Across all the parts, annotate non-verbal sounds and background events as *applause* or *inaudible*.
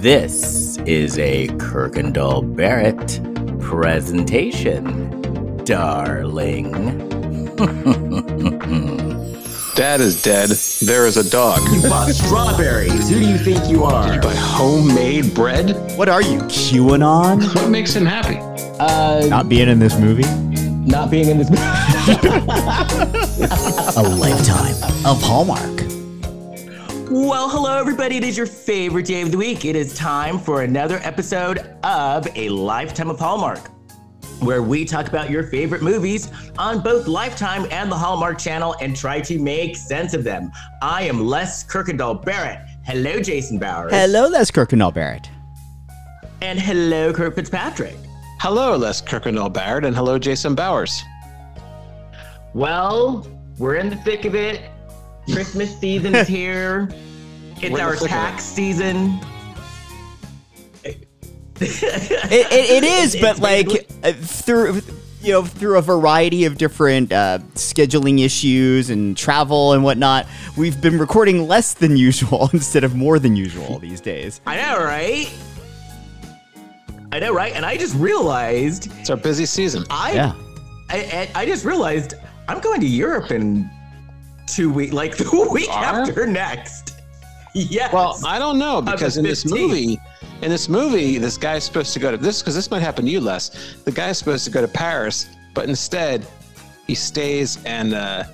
This is a Kirkendall Barrett presentation, darling. *laughs* Dad is dead. There is a dog. You bought strawberries. Who do you think you are? You buy homemade bread? What are you, QAnon? What makes him happy? Uh, Not being in this movie? not being in this movie. *laughs* A lifetime of Hallmark. Well, hello, everybody. It is your favorite day of the week. It is time for another episode of A Lifetime of Hallmark, where we talk about your favorite movies on both Lifetime and the Hallmark channel and try to make sense of them. I am Les Kirkendall Barrett. Hello, Jason Bowers. Hello, Les Kirkendall Barrett. And hello, Kurt Fitzpatrick. Hello, Les Kirkendall Barrett, and hello, Jason Bowers. Well, we're in the thick of it. Christmas season is *laughs* here. It's We're in the our thick it. tax season. It, it, it is, It's *laughs* but like basically- uh, through you know through a variety of different uh, scheduling issues and travel and whatnot, we've been recording less than usual *laughs* instead of more than usual these days. I know, right? I know, right? And I just realized It's our busy season. I, Yeah. I, I I just realized I'm going to Europe in two weeks, like *laughs* the week are? after next. Yes. Well, I don't know because in this movie, in this movie, this guy's supposed to go to this because this might happen to you, Les. The guy's supposed to go to Paris, but instead, he stays and uh,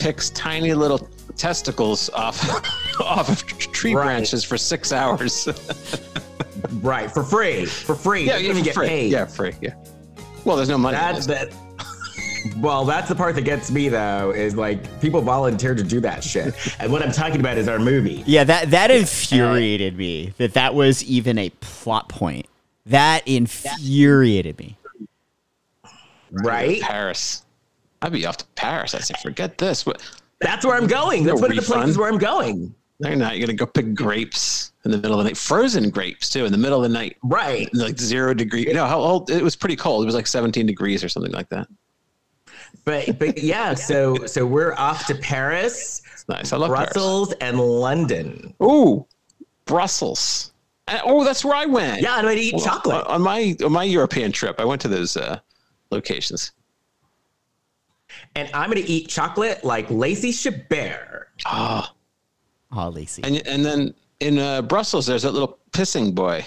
picks tiny little testicles off *laughs* off of tree Right. branches for six hours. *laughs* right for free, for free. yeah, yeah, even get free. paid. Yeah, free. Yeah. Well, there's no money. this. that. Well, that's the part that gets me though, is like people volunteer to do that shit. *laughs* And what I'm talking about is our movie. Yeah, that that infuriated me that that was even a plot point. That infuriated me. Right? Paris. I'd be off to Paris. I say, forget this. What? That's where I'm going. That's No one of the places where I'm going. No, you're not. You're gonna go pick grapes in the middle of the night, frozen grapes too, in the middle of the night, Right. like zero degree. No, how old? It was pretty cold. It was like 17 degrees or something like that. But but yeah, *laughs* so so we're off to Paris, nice. I love Brussels, and London. Paris. Ooh, Brussels. Uh, Oh, that's where I went. Yeah, I'm gonna eat Well, chocolate. on my on my European trip. I went to those uh, locations. and I'm gonna eat chocolate like Lacey Chabert. Ah, Oh, Lacey. and and then in uh, Brussels, there's that little pissing boy,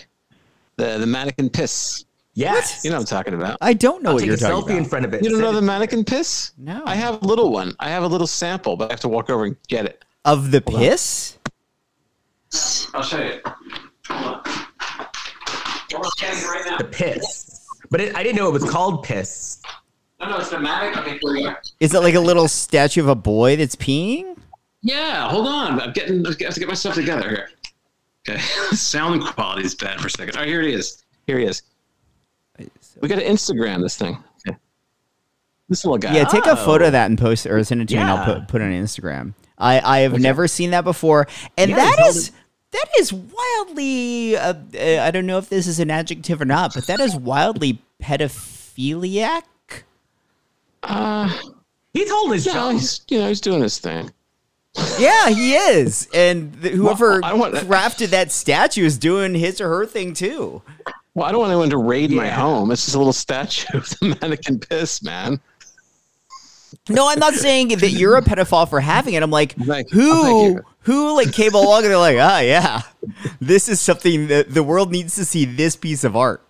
the the mannequin piss. Yes. You know what I'm talking about. I don't know I'll what take you're a talking selfie about. in front of it. You don't know the mannequin piss? No. I have a little one. I have a little sample, but I have to walk over and get it. of the piss? I'll show you. the piss. But it, I didn't know it was called piss. No, no, it's the mannequin. Okay, here we are. Is it like a little statue of a boy that's peeing? Yeah, hold on. I'm getting. I have to get my stuff together here. Okay, *laughs* sound quality is bad for a second. All right, here it is. Here he is. We got to Instagram this thing. Okay. This little guy. Yeah, take a Oh. photo of that and post or send it to me and I'll put put it on Instagram. I, I have never seen that before. And Yeah, that he's is that is wildly uh, uh, I don't know if this is an adjective or not, but that is wildly pedophiliac. Uh, He's holding his yeah, jaw. he's you know he's doing his thing. Yeah, he is. And th- whoever I don't want- crafted that statue is doing his or her thing too. Well, I don't want anyone to raid my home. It's just a little statue of the mannequin piss, man. No, I'm not saying that you're a pedophile for having it. I'm like, Thank you. Oh, who who like came along and they're like, ah, yeah, this is something that the world needs to see. This piece of art.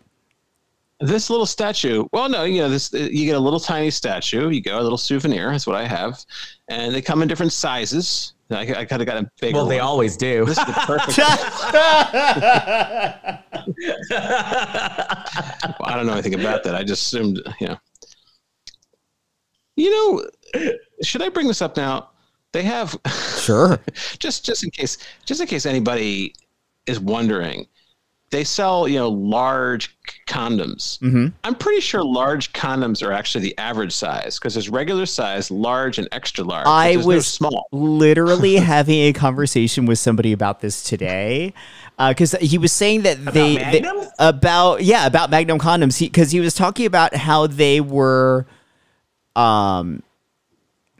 This little statue. Well, no, you know this. You get a little tiny statue. You go a little souvenir. That's what I have, and they come in different sizes. I, I kind of got a bigger. Well, they one. always do. This is the perfect. *laughs* I don't know anything about that. I just assumed, you know. You know, should I bring this up now? They have Sure. *laughs* just just in case just in case anybody is wondering. They sell, you know, large condoms. hmm I'm pretty sure large condoms are actually the average size because there's regular size, large, and extra large. I there's no was small. literally *laughs* having a conversation with somebody about this today because he was saying that they, they- about yeah about Magnum condoms because he, was talking about how they were um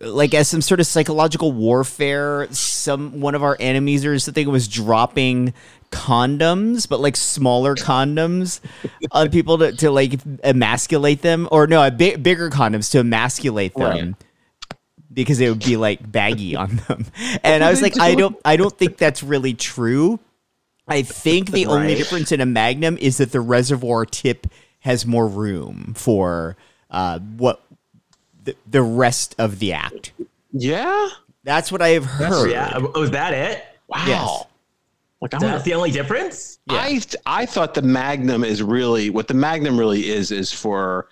like as some sort of psychological warfare. Some one of our enemies or something was dropping condoms, but like smaller condoms *laughs* on people to, to like emasculate them, or no, a bi- bigger condoms to emasculate them. Because it would be like baggy on *laughs* them, and I was like, I don't, I don't think that's really true. I think the only difference in a Magnum is that the reservoir tip has more room for uh, what the, the rest of the act. Yeah. That's what I have heard. Yeah. Oh, is that it? Wow. Yes. Like I'm That's gonna, the only difference? I th- I thought the Magnum is really what the Magnum really is is for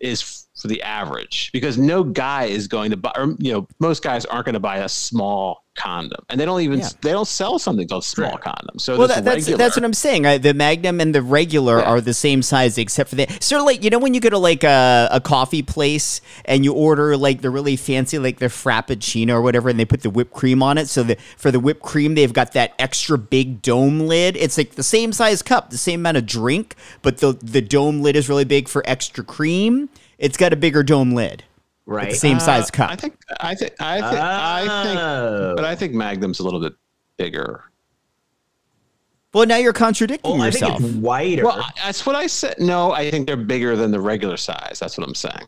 is for the average because no guy is going to buy or you know most guys aren't going to buy a small condom and they don't even Yeah. they don't sell something called small Right. condom. So Well, that, that's that's what I'm saying. I, the Magnum and the regular Yeah. are the same size, except for the sort of like you know when you go to like a, a coffee place and you order like the really fancy like the Frappuccino or whatever, and they put the whipped cream on it. So the for the whipped cream, they've got that extra big dome lid. It's like the same size cup, the same amount of drink, but the the dome lid is really big for extra cream. It's got a bigger dome lid, Right. the same Uh, size cup. I think I think I think I think Oh. but I think Magnum's a little bit bigger. well, now you're contradicting Oh, I think it's wider. Well, that's what I said. No, I think they're bigger than the regular size. That's what I'm saying.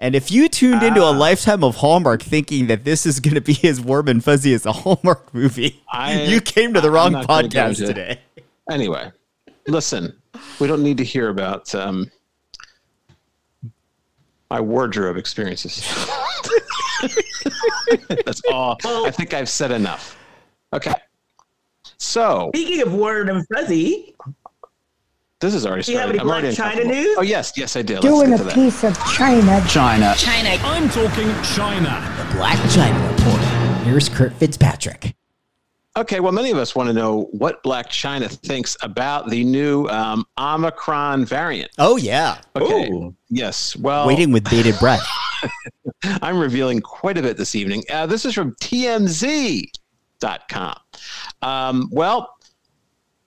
And if you tuned into Ah. a lifetime of Hallmark thinking that this is going to be *laughs* as warm and fuzzy as a Hallmark movie, I- *laughs* you came to the I'm wrong not gonna podcast today. Anyway, listen, we don't need to hear about um, my wardrobe experiences. *laughs* That's all. I think I've said enough. Okay. So Speaking of word and fuzzy, this is already Do you have any I'm already Blac Chyna uncomfortable. news? Oh yes, yes I do. Let's doing get a to that. piece of China. China. China. I'm talking China. The Blac Chyna Report. Here's Kurt Fitzpatrick. Okay, well, many of us want to know what Blac Chyna thinks about the new um, Omicron variant. Oh, yeah. Okay. Ooh. Yes. Well, Waiting with bated breath. *laughs* I'm revealing quite a bit this evening. Uh, this is from TMZ.com. Um, well,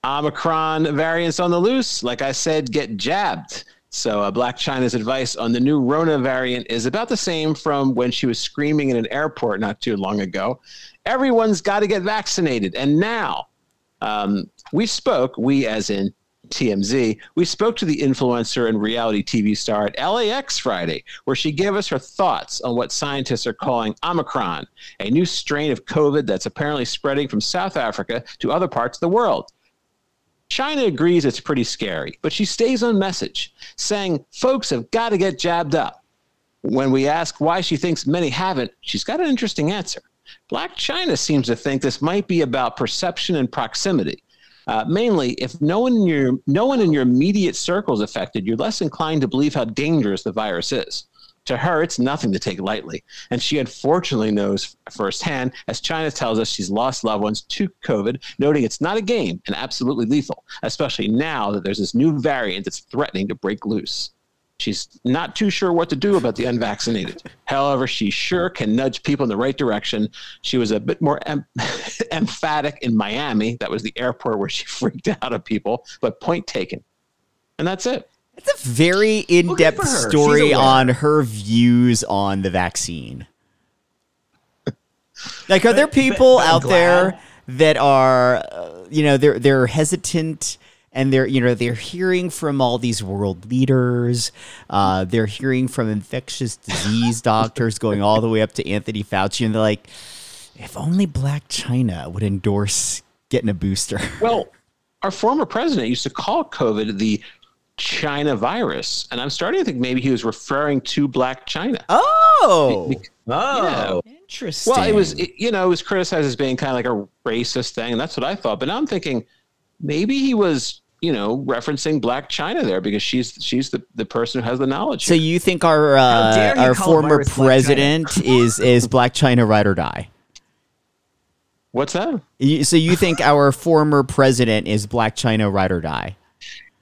Omicron variants on the loose. Like I said, get jabbed. So, uh, Blac Chyna's advice on the new Rona variant is about the same from when she was screaming in an airport not too long ago. Everyone's got to get vaccinated. And now, um, we spoke, we as in TMZ, we spoke to the influencer and reality TV star at LAX Friday, where she gave us her thoughts on what scientists are calling Omicron, a new strain of COVID that's apparently spreading from South Africa to other parts of the world. Chyna agrees it's pretty scary, but she stays on message, saying folks have got to get jabbed up. When we ask why she thinks many haven't, she's got an interesting answer. Blac Chyna seems to think this might be about perception and proximity. Uh, mainly, if no one in your no one in your immediate circle is affected, you're less inclined to believe how dangerous the virus is. To her, it's nothing to take lightly, and she unfortunately knows firsthand, as Chyna tells us she's lost loved ones to COVID, noting it's not a game and absolutely lethal, especially now that there's this new variant that's threatening to break loose. She's not too sure what to do about the unvaccinated. However, she sure can nudge people in the right direction. She was a bit more em- *laughs* emphatic in Miami. That was the airport where she *laughs* freaked out at people, but point taken. And that's it. It's a very in depth story on her views on the vaccine. *laughs* Like, are there people but I'm out there that are, uh, you know, they're they're hesitant and they're you know they're hearing from all these world leaders, uh, they're hearing from infectious *laughs* disease doctors going all the way up to Anthony Fauci, and they're like, if only Blac Chyna would endorse getting a booster. *laughs* Well, our former president used to call COVID the China virus. And I'm starting to think maybe he was referring to Blac Chyna. Oh, Oh. interesting. Well, it was, it, you know, it was criticized as being kind of like a racist thing. And that's what I thought. But now I'm thinking maybe he was, you know, referencing Blac Chyna there because she's she's the, the person who has the knowledge. So here. you think our uh, our call a former Black president is is Blac Chyna ride or die? What's that? You- So you think our former president is Blac Chyna ride or die?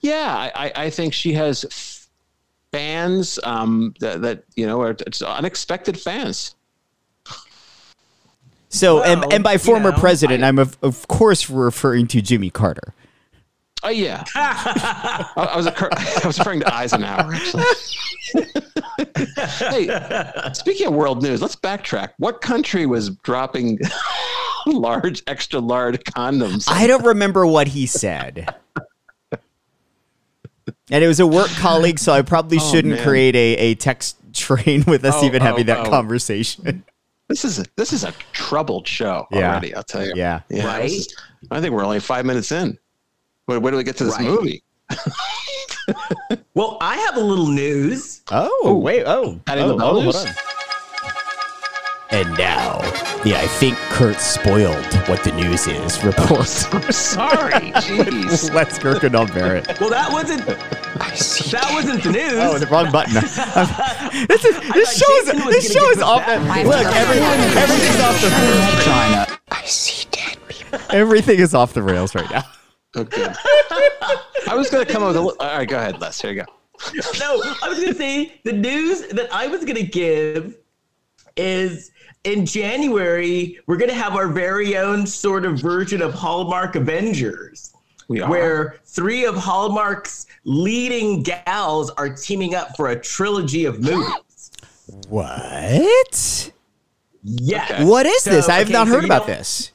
Yeah, I, I- I think she has fans um, that, that, you know, are it's unexpected fans. So and Well, and by you former know, president, I, am of, of course referring to Jimmy Carter. Oh yeah, *laughs* I, I was occur- *laughs* I was referring to Eisenhower. Actually. hey, speaking of world news, let's backtrack. What country was dropping *laughs* large, extra large condoms? I don't remember what he said. And it was a work colleague, so I probably Oh, shouldn't man. create a, a text train with us Oh, even having oh, that oh. conversation. This is a, this is a troubled show Yeah. already. I'll tell you. Yeah. this Right? is- I think we're only five minutes in. Where, where do we get to this Right. movie? Well, I have a little news. Oh, wait. Oh. Adding oh, the bell hold news? on. And now, the I think Kurt spoiled what the news is report. *laughs* I'm sorry. Jeez. *laughs* Let's Kirkendall Barrett. Well, that wasn't. That wasn't the news. Oh, the wrong button. *laughs* this is, this show is Jason was this gonna show is off. that. Look, every, everything's off the China. I see dead people. Everything is off the rails right now. Okay. *laughs* I was going to come up with a. li- All right, go ahead, Les. Here you go. *laughs* no, I was gonna say the news that I was gonna give is in January we're gonna have our very own sort of version of Hallmark Avengers, We are. where three of Hallmark's leading gals are teaming up for a trilogy of movies. *gasps* What? Yes. Okay. What is this? I have okay, not so heard you about know- this.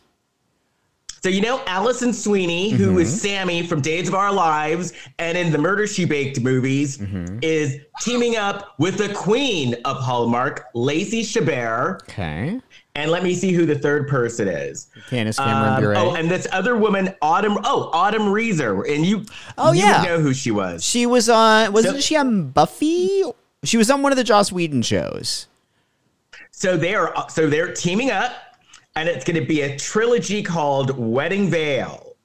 So you know Alison Sweeney, who Mm-hmm. is Sammy from Days of Our Lives and in the Murder She Baked movies, Mm-hmm. is teaming up with the queen of Hallmark, Lacey Chabert. Okay. And let me see who the third person is. Candace Cameron Um, Bure. oh, and this other woman, Autumn. Oh, Autumn Reeser, and you. Oh, you yeah. know who she was. she was on. Wasn't So- she on Buffy? She was on one of the Joss Whedon shows. So they are. So they're teaming up, and it's going to be a trilogy called Wedding Veil.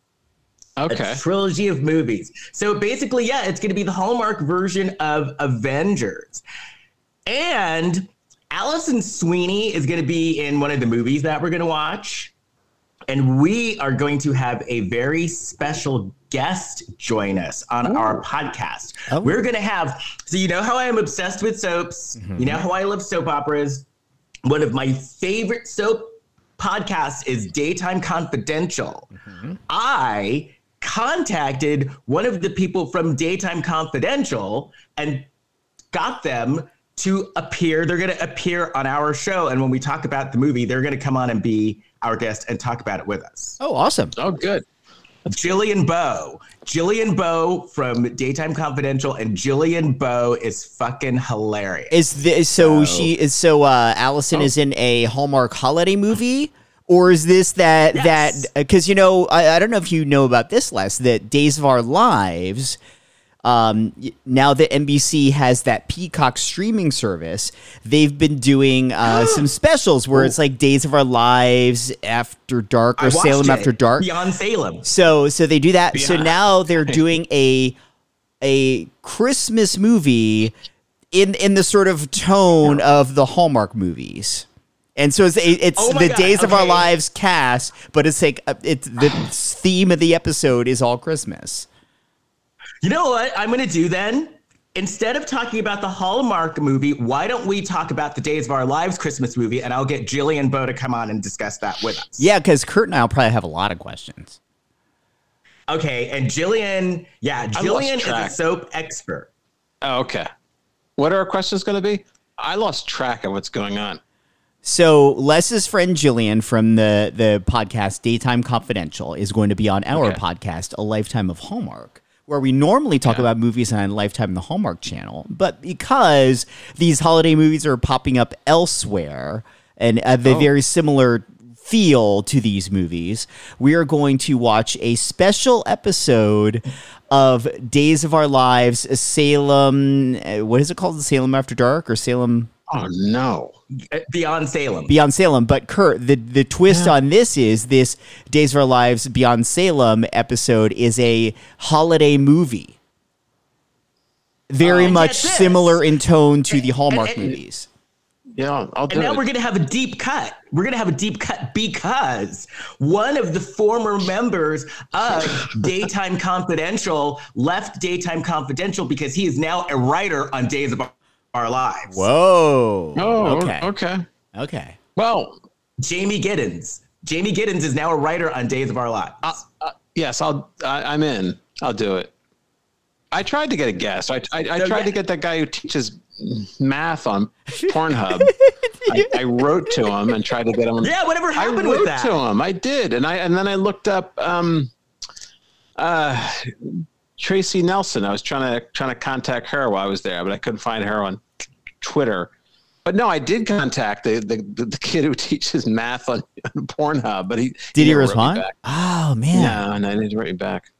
Okay. A trilogy of movies. So basically, yeah, it's going to be the Hallmark version of Avengers. And Alison Sweeney is going to be in one of the movies that we're going to watch. And we are going to have a very special guest join us on our podcast. Oh. We're going to have, so you know how I am obsessed with soaps, you mm-hmm. know how I love soap operas. One of my favorite soap podcasts is Daytime Confidential. Mm-hmm. I contacted one of the people from Daytime Confidential and got them to appear. They're going to appear on our show. And when we talk about the movie, they're going to come on and be our guest and talk about it with us. Oh, awesome. Oh, good. Jillian Bowe. Jillian Bowe from Daytime Confidential, and Jillian Bowe is fucking hilarious. Is this so? So- She is so. Uh, Alison Oh. is in a Hallmark holiday movie, or is this that Yes. that? Because you know, I, I don't know if you know about this, Les. That Days of Our Lives. Um, now that NBC has that Peacock streaming service, they've been doing uh, *gasps* some specials where it's like Days of Our Lives After Dark or Salem it. After Dark. Beyond Salem. So so they do that. So now they're *laughs* doing a a Christmas movie in in the sort of tone of the Hallmark movies. And so it's it's Oh the God, Days of Our. Lives cast, but it's like uh, it's the theme of the episode is all Christmas. You know what I'm going to do then? Instead of talking about the Hallmark movie, why don't we talk about the Days of Our Lives Christmas movie and I'll get Jillian Bowe to come on and discuss that with us. Yeah, because Kurt and I'll probably have a lot of questions. Okay, and Jillian, yeah, Jillian is a soap expert. Oh, okay. What are our questions going to be? I lost track of what's going on. So Les's friend Jillian from the the podcast Daytime Confidential is going to be on our Okay. podcast, A Lifetime of Hallmark, where we normally talk about movies on Lifetime and the Hallmark Channel, but because these holiday movies are popping up elsewhere and have a very similar feel to these movies, we are going to watch a special episode of Days of Our Lives, Salem. uh, What is it called? Salem After Dark or Salem? Oh, no. Uh, Beyond Salem. Beyond Salem. But Kurt, the the twist on this is this Days of Our Lives Beyond Salem episode is a holiday movie. Very Oh, much similar in tone to the Hallmark and- movies. Yeah, I'll do And now it. we're going to have a deep cut. We're going to have a deep cut because one of the former members of *laughs* Daytime Confidential left Daytime Confidential because he is now a writer on Days of Our Lives. Whoa. oh, okay. okay. Okay. Well, Jamey Giddens. Jamey Giddens is now a writer on Days of Our Lives. uh, yes, I'll. I, I'm in. I'll do it. I tried to get a guest. I I, I So, tried yeah. to get that guy who teaches math on Pornhub. *laughs* I, I wrote to him and tried to get him. Yeah, whatever I happened wrote with that? to him. I did, and I and then I looked up um, uh, Tracy Nelson. I was trying to trying to contact her while I was there, but I couldn't find her on Twitter. But no, I did contact the the, the, the kid who *laughs* teaches math on, on Pornhub. But he Did he never wrote me respond? Oh man. No, no, I didn't write me back.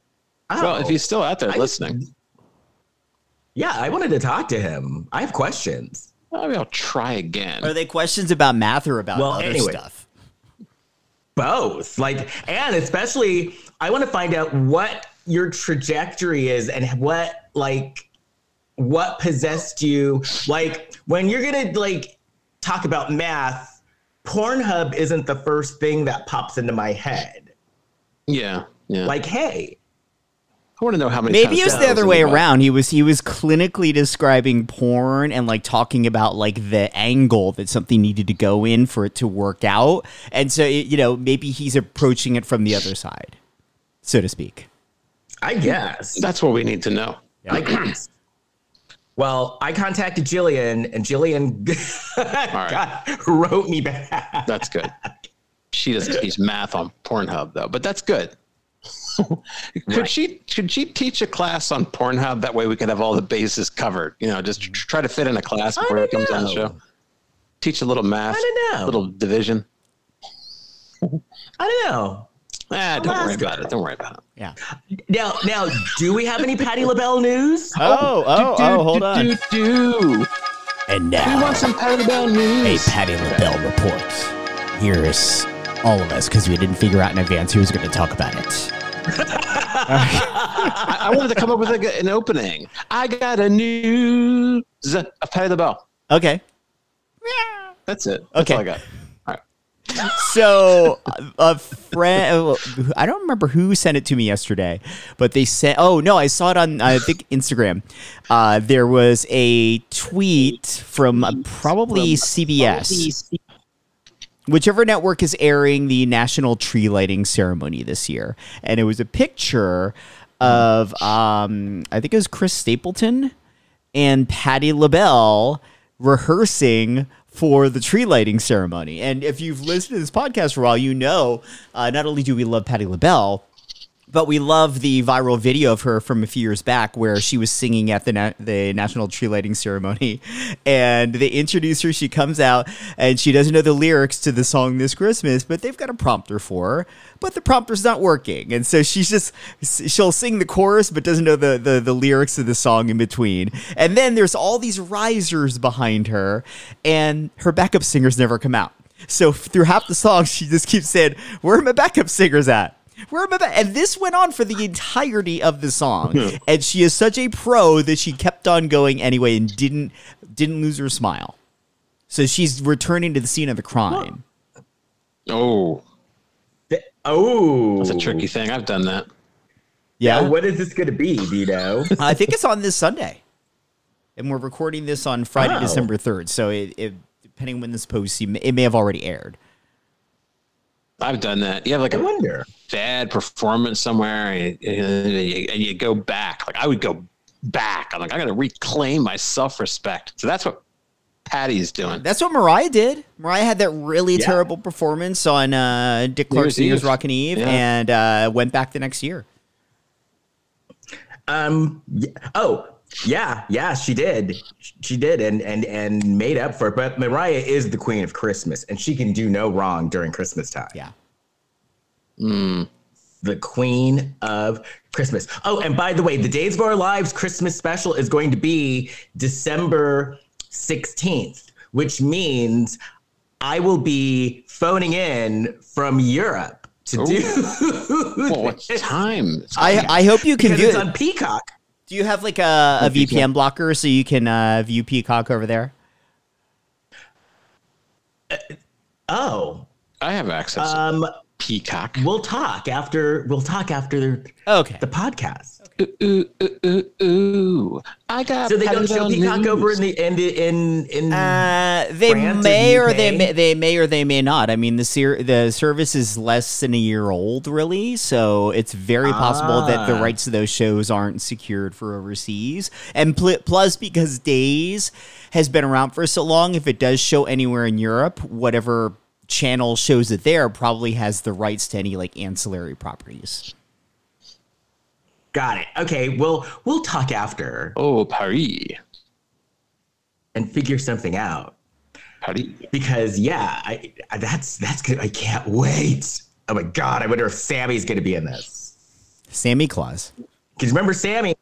Well, if Oh. he's still out there I- listening, Yeah, I wanted to talk to him. I have questions. maybe I'll try again. Are they questions about math or about Well, other anyway. stuff? Both. Like, and especially, I want to find out what your trajectory is and what, like, what possessed you. Like, when you're going to, like, talk about math, Pornhub isn't the first thing that pops into my head. yeah, yeah. Like, hey, I want to know how many. Maybe it was the other way around. He was he was clinically describing porn and like talking about like the angle that something needed to go in for it to work out. And so it, you know, maybe he's approaching it from the other side, so to speak. I guess. That's what we need to know. I guess. Well, I contacted Jillian, and Jillian *laughs* got- wrote me back. That's good. She doesn't teach math on Pornhub though, but that's good. *laughs* could Right. she could she teach a class on Pornhub? That way we could have all the bases covered. You know, just try to fit in a class before don't comes on the show. Teach a little math. I don't know. Little division. I don't know. Ah, don't worry about it. Don't worry about it. Yeah. Now, now, do we have any Patti LaBelle news? Oh, oh, oh, hold on. Do, do. And now, We want some Patti LaBelle news. A Patti LaBelle report. Here's all of us because we didn't figure out in advance who was going to talk about it. *laughs* I, I wanted to come up with like a- an opening. I got a news of Patti LaBelle. Okay. That's it. That's Okay. all I got. *laughs* So a friend, I don't remember who sent it to me yesterday, but they sent. Oh no, I saw it on I think Instagram. Uh, there was a tweet from uh, probably CBS, whichever network is airing the national tree lighting ceremony this year, and it was a picture of um, I think it was Chris Stapleton and Patti LaBelle rehearsing for the tree lighting ceremony. And if you've listened to this podcast for a while, you know uh, not only do we love Patti LaBelle, but we love the viral video of her from a few years back where she was singing at the na- the national tree lighting ceremony, *laughs* and they introduce her. She comes out and she doesn't know the lyrics to the song this Christmas, but they've got a prompter for her. But the prompter's not working, and so she's just she'll sing the chorus but doesn't know the the, the lyrics of the song in between. And then there's all these risers behind her, and her backup singers never come out. So through half the song, she just keeps saying, "Where are my backup singers at?" Where am I? And this went on for the entirety of the song. *laughs* and she is such a pro that she kept on going anyway and didn't didn't lose her smile. So she's returning to the scene of the crime. Oh, Th- Oh, that's a tricky thing. I've done that. Yeah, Now, what is this going to be? Do you know? *laughs* I think it's on this Sunday, and we're recording this on Friday, Oh. December third. So it, it depending when this post, it may have already aired. I've done that. You have like I a wonder. bad performance somewhere, and you, and you go back. Like I would go back. I'm like, I got to reclaim my self respect. So that's what Patti's doing. That's what Mariah did. Mariah had that really Yeah. terrible performance on uh, Dick Clark's New Year's Eve. Rockin' Eve, Yeah. and uh, went back the next year. Um. y- Oh, yeah, yeah, she did. She did, and and and made up for it. But Mariah is the queen of Christmas, and she can do no wrong during Christmas time. Yeah. Hmm. the queen of Christmas. Oh, and by the way, the Days of Our Lives Christmas special is going to be December 16th, which means I will be phoning in from Europe to oh. do Well, what time? It's- I, I hope you can because do it's it. on Peacock. Do you have like a, a VPN. VPN blocker so you can uh, view Peacock over there? Oh, I have access. um, Peacock. We'll talk after. We'll talk after Okay. the podcast. Ooh, ooh, ooh, ooh, ooh. I got. So they don't show Paddington Peacock over in the in in in. Uh, they France may or they may, they may or they may not. I mean, the ser- the service is less than a year old, really, so it's very possible that the Ah. rights to those shows aren't secured for overseas. And pl- plus, because Days has been around for so long, if it does show anywhere in Europe, whatever channel shows it there probably has the rights to any like ancillary properties. Got it. Okay. Well, we'll talk after Oh, Paris. and figure something out. Paris. because yeah, I, I that's that's good. I can't wait. Oh my god, I wonder if Sammy's gonna be in this. Sammy Claus. Because remember Sammy?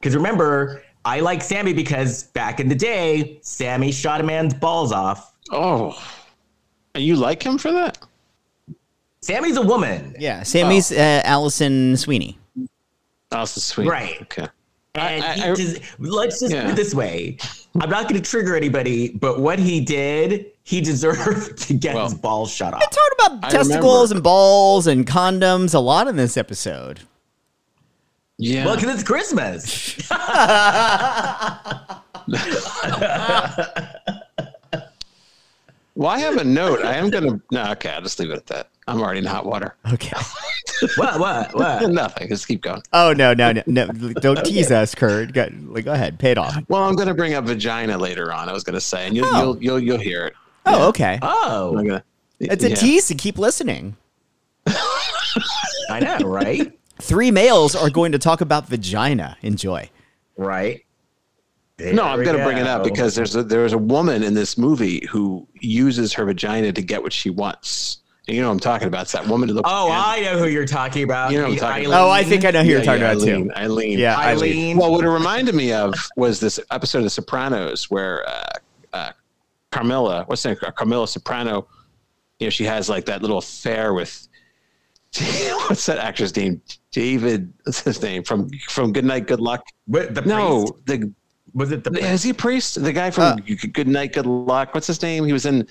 Because remember, I like Sammy because back in the day, Sammy shot a man's balls off. Oh. And you like him for that? Sammy's a woman, Yeah, Sammy's uh, Alison Sweeney. This sweet. Right. Okay. and I- he I- des- let's just put it this way: I'm not going to trigger anybody, but what he did, he *laughs* deserved to get Well, his balls shut off. I talked about I testicles remember. and balls and condoms a lot in this episode. Yeah. Well, because it's Christmas. *laughs* well, I have a note. I am gonna. No, okay. I'll just leave it at that. I'm already in hot water. Okay. *laughs* what? What? What? *laughs* Nothing. Just keep going. Oh no no no no! *laughs* Don't tease us, Kurt. Go, like, go ahead, pay it off. Well, I'm gonna bring up vagina later on. I was gonna say, and you'll Oh. you'll, you'll you'll hear it. Oh okay. Oh, gonna. It's a yeah. tease to keep listening. I know, right? Three males are going to talk about vagina. Enjoy. right. No, I'm going to bring it up because there's a, there's a woman in this movie who uses her vagina to get what she wants. And you know what I'm talking about? It's that woman who looks. Oh, I know who you're talking about. You know what I'm The talking Eileen. about. Oh, I think I know who you're talking about Eileen, too. Eileen. Yeah, Eileen. Well, what it reminded me of was this episode of The Sopranos where uh, uh, Carmela, what's her name? Carmela Soprano, you know, she has like that little affair with *laughs* what's that actor's name? David. What's his name from from Good Night, Good Luck? What, the No, priest? the was it the priest? is he a priest? The guy from Uh. Good Night, Good Luck. What's his name? He was in.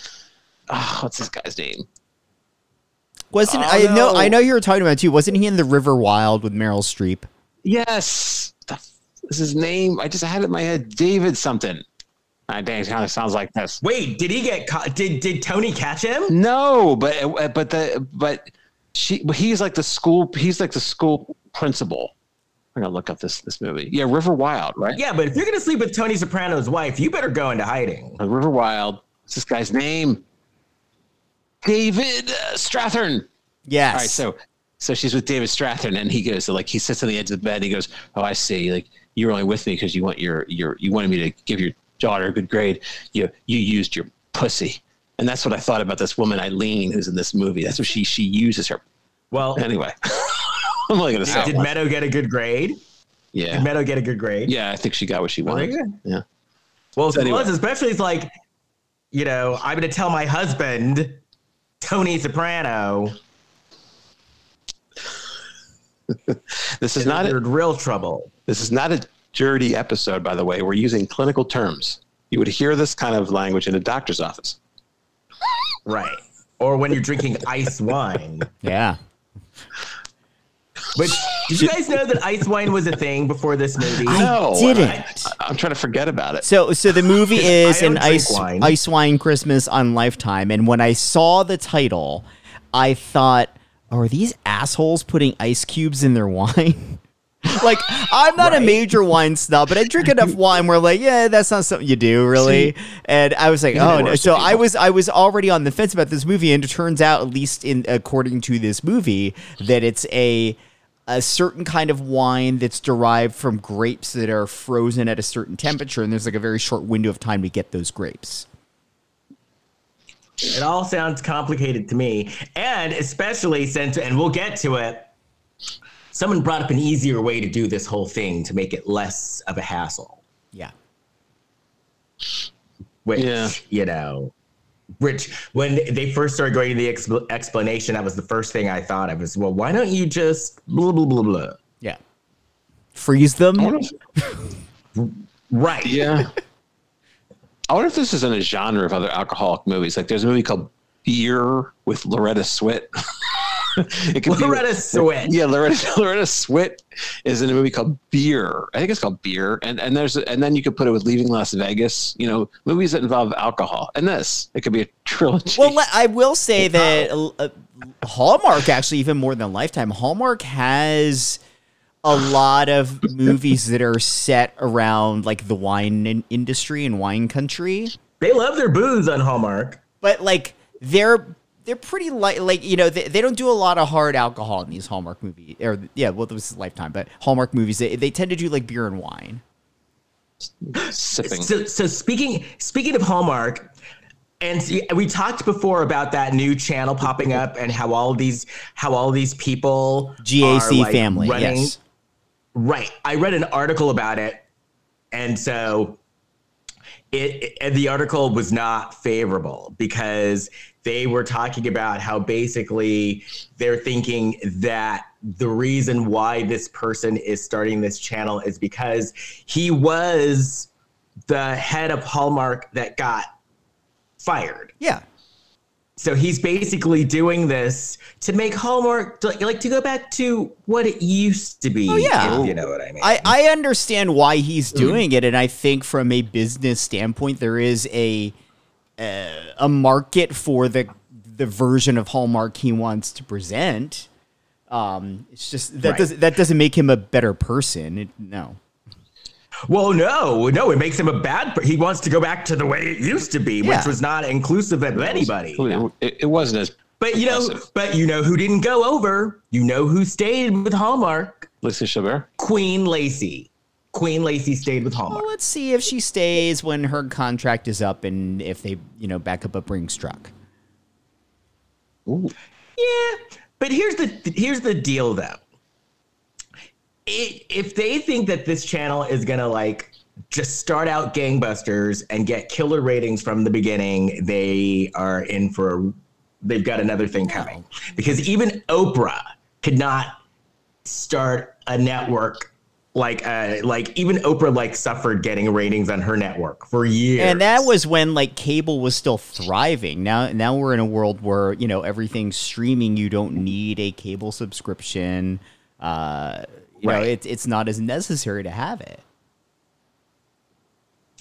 Oh, what's this guy's name? Wasn't Oh, I know no. I know you were talking about it too? Wasn't he in the River Wild with Meryl Streep? Yes, the f- is his name. I just had it in my head. David something. Ah, dang, it kind of sounds like this. Wait, did he get caught? Did did Tony catch him? No, but uh, but the but she but he's like the school. He's like the school principal. I'm gonna look up this this movie. Yeah, River Wild, right? Yeah, but if you're gonna sleep with Tony Soprano's wife, you better go into hiding. River Wild. What's this guy's name? David Strathairn. Yes. All right, so so she's with David Strathairn, and he goes like he sits on the edge of the bed. And he goes, "Oh, I see. Like you were only with me because you want your your you wanted me to give your daughter a good grade. You you used your pussy." And that's what I thought about this woman Eileen who's in this movie. That's what she she uses her. Well, Anyway, *laughs* I'm only gonna say did it. Meadow get a good grade? Did yeah Meadow get a good grade? yeah. I think she got what she wanted. Yeah. Well, So anyway. plus, especially it's like, you know, I'm gonna tell my husband, Tony Soprano, This is not a, real trouble. this is not a dirty episode, by the way. We're using clinical terms. You would hear this kind of language in a doctor's office. Right. Or when you're drinking ice wine. Yeah. Which did you guys know that ice wine was a thing before this movie? No, I didn't. I, am trying to forget about it. So, so the movie *laughs* is an ice wine. ice wine Christmas on Lifetime, and when I saw the title, I thought, oh, "Are these assholes putting ice cubes in their wine?" *laughs* like, I'm not a major wine snob, but I drink enough *laughs* wine where, like, yeah, that's not something you do, really. and I was like, oh, no. so of I was I was already on the fence about this movie, and it turns out, at least in according to this movie, that it's a a certain kind of wine that's derived from grapes that are frozen at a certain temperature, and there's like a very short window of time to get those grapes. It all sounds complicated to me. And especially since, and we'll get to it, someone brought up an easier way to do this whole thing to make it less of a hassle. Yeah. Which, Yeah. you know, which when they first started going to the expl- explanation, that was the first thing I thought of was, well, why don't you just blah, blah, blah, blah. Yeah. Freeze them. I wonder if- *laughs* Right. yeah. I wonder if this is in a genre of other alcoholic movies. Like there's a movie called Beer with Loretta Swit. *laughs* it could Loretta Swit. Yeah, Loretta *laughs* Loretta Swit is in a movie called Beer. I think it's called Beer, and and there's and then you could put it with Leaving Las Vegas. You know, movies that involve alcohol, and this it could be a trilogy. Well, I will say that uh, Hallmark actually even more than Lifetime. Hallmark has a lot of movies that are set around like the wine in- industry and wine country. They love their booze on Hallmark. but like they're they're pretty light like you know they, they don't do a lot of hard alcohol in these hallmark movies or yeah well this is lifetime but hallmark movies they, they tend to do like beer and wine sipping. So, so speaking speaking of Hallmark, and we talked before about that new channel popping up and how all these how all these people gac are, like, family running- yes Right. I read an article about it, and so it, it- and the article was not favorable because they were talking about how basically they're thinking that the reason why this person is starting this channel is because he was the head of Hallmark that got fired. yeah So he's basically doing this to make Hallmark like, to go back to what it used to be. Oh, yeah. you know what I mean. I, I understand why he's doing it, and I think from a business standpoint, there is a uh, a market for the the version of Hallmark he wants to present. Um, it's just that Right. doesn't that doesn't make him a better person. It, no. well, no, no, it makes him a bad. Per- he wants to go back to the way it used to be, Yeah. which was not inclusive of anybody. It, it wasn't as But you know, Impressive. but you know who didn't go over? You know who stayed with Hallmark? Lisa Chabert. Queen Lacey. Queen Lacey stayed with Hallmark. Well, let's see if she stays when her contract is up, and if they you know back up a bring struck. Ooh. Yeah, but here's the here's the deal though. It, if they think that this channel is gonna like just start out gangbusters and get killer ratings from the beginning, they are in for they've got another thing coming. Because even Oprah could not start a network like uh like even Oprah like suffered getting ratings on her network for years. And that was when like cable was still thriving. Now now we're in a world where, you know, everything's streaming. You don't need a cable subscription. Uh you know, it's it's not as necessary to have it.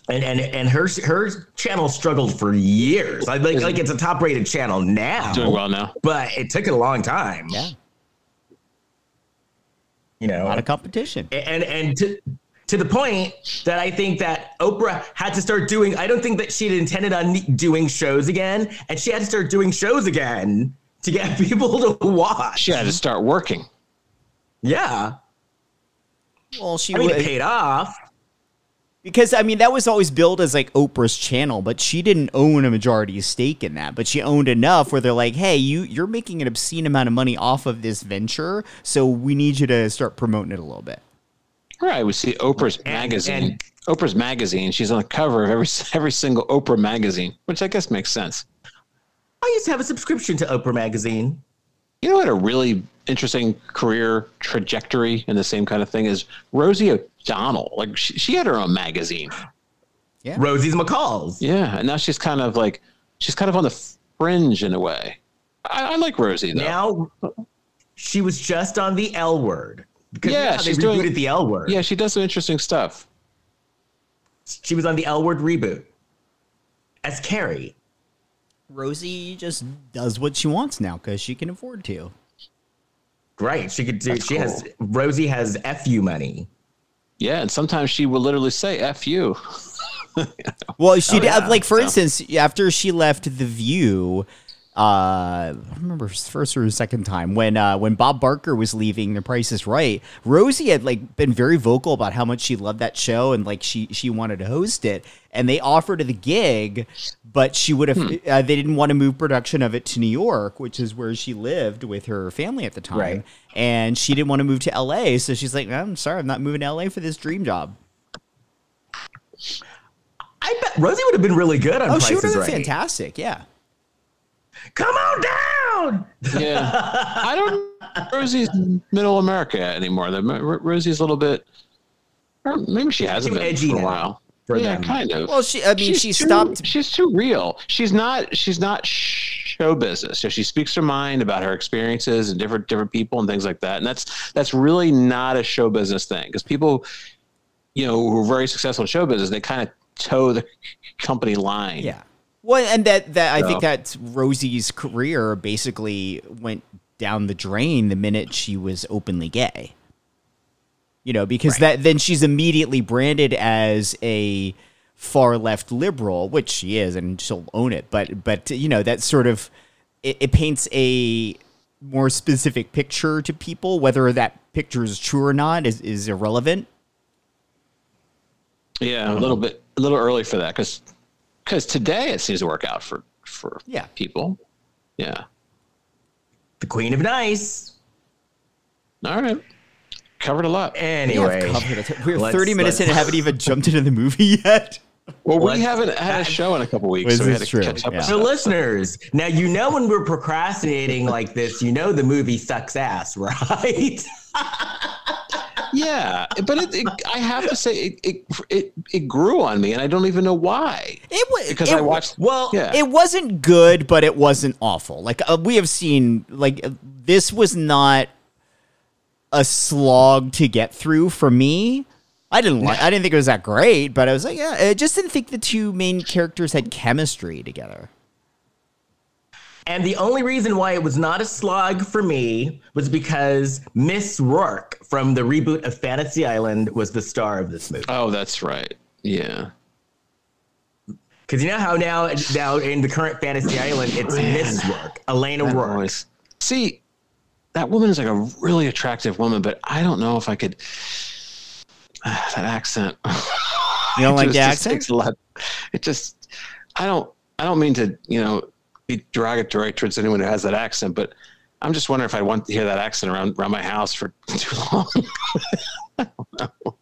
and and and her her channel struggled for years. Like like, like it's a top rated channel now, Doing well now. but it took it a long time. Yeah. You know, A lot of competition. and and to to the point that I think that Oprah had to start doing. I don't think that she'd intended on doing shows again, and she had to start doing shows again to get *laughs* people to watch. She had to start working. Yeah, Well, she I mean, wa- it paid off. Because I mean that was always billed as like Oprah's channel, but she didn't own a majority stake in that. But she owned enough where they're like, "Hey, you you're making an obscene amount of money off of this venture, so we need you to start promoting it a little bit." Right. We see Oprah's And- magazine. and- Oprah's magazine. She's on the cover of every *laughs* every single Oprah magazine, which I guess makes sense. I used to have a subscription to Oprah magazine. You know what? A really interesting career trajectory and the same kind of thing is Rosie O'Donnell. Like she, she had her own magazine. Yeah. Rosie's McCall's. Yeah, and now she's kind of like she's kind of on the fringe in a way. I, I like Rosie though. Now she was just on the L word. Yeah, now they she's doing- rebooted the L word. yeah, she does some interesting stuff. She was on the L word reboot as Carrie. Rosie just does what she wants now because she can afford to. Right. She could do That's she has Rosie has FU money. Yeah, and sometimes she will literally say "f you." *laughs* Well, she did, yeah. like for Yeah. instance, after she left The View, uh, I don't remember if it was first or second time when uh, when Bob Barker was leaving The Price Is Right. Rosie had like been very vocal about how much she loved that show and like she she wanted to host it, and they offered her the gig, but she would have uh, they didn't want to move production of it to New York, which is where she lived with her family at the time, Right. and she didn't want to move to L.A. So she's like, I'm sorry, I'm not moving to L.A. for this dream job. I bet Rosie would have been really good on Oh, Price she would have been Right. fantastic, yeah. Come on down. Yeah, *laughs* I don't. Rosie's middle America anymore. The Rosie's a little bit. Maybe she hasn't been edgy for a now. while. for yeah, them. kind of. Well, she. I mean, she's she too, stopped. She's too real. She's not. She's not show business. So she speaks her mind about her experiences and different different people and things like that. And that's that's really not a show business thing because people, you know, who are very successful in show business, they kind of toe the company line. Yeah. Well, and that that I think that Rosie's career basically went down the drain the minute she was openly gay. You know, because that then she's immediately branded as a far left liberal, which she is, and she'll own it. But but you know that sort of it, it paints a more specific picture to people. Whether that picture is true or not is is irrelevant. Yeah, a little bit, a little early for that because because today it seems to work out for for Yeah. people. Yeah. The Queen of Nice. All right. Covered a lot. Anyway, Covered it. We're 30 minutes in and haven't even jumped into the movie *laughs* yet. Well, we Let's- haven't had a show in a couple weeks, This so we had to true, catch up. yeah. So, listeners, now you know when we're procrastinating like this, you know the movie sucks ass, *laughs* right? *laughs* Yeah, but it, it, I have to say it, it it it grew on me, and I don't even know why. It was Because I watched. well, yeah, It wasn't good, but it wasn't awful. Like uh, we have seen, like uh, this was not a slog to get through for me. I didn't like. I didn't think it was that great, but I was like, yeah. I just didn't think the two main characters had chemistry together. And the only reason why it was not a slog for me was because Miss Roarke from the reboot of Fantasy Island was the star of this movie. Oh, that's right. Yeah. Because you know how now, now in the current Fantasy Island, it's Miss Roarke, Elena That Roarke. voice. See, that woman is like a really attractive woman, but I don't know if I could. *sighs* that accent. *laughs* You don't like just- the just accent? takes a lot. It just. I don't. I don't mean to. You know, be derogatory towards anyone who has that accent, but I'm just wondering if I want to hear that accent around around my house for *laughs* too long. I don't know.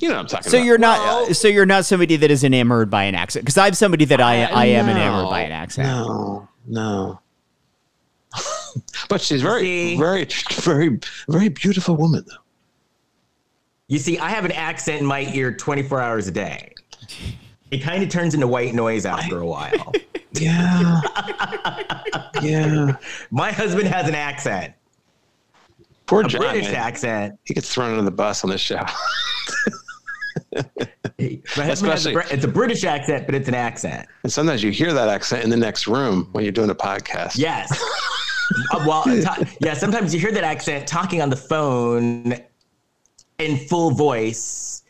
You know what I'm talking So about. you're not. Well- uh, so you're not somebody that is enamored by an accent. Because I'm somebody that I I am No, enamored by an accent. No, no. *laughs* but she's very, See? very, very, very beautiful woman, though. You see, I have an accent in my ear 24 hours a day. *laughs* It kind of turns into white noise after a while. *laughs* Yeah. yeah. My husband has an accent, Poor a John. British man. accent. He gets thrown under the bus on this show. Husband a, Especially- it's a British accent, but it's an accent. and sometimes you hear that accent in the next room when you're doing a podcast. Yes. Uh, well, *laughs* yeah. Sometimes you hear that accent talking on the phone in full voice.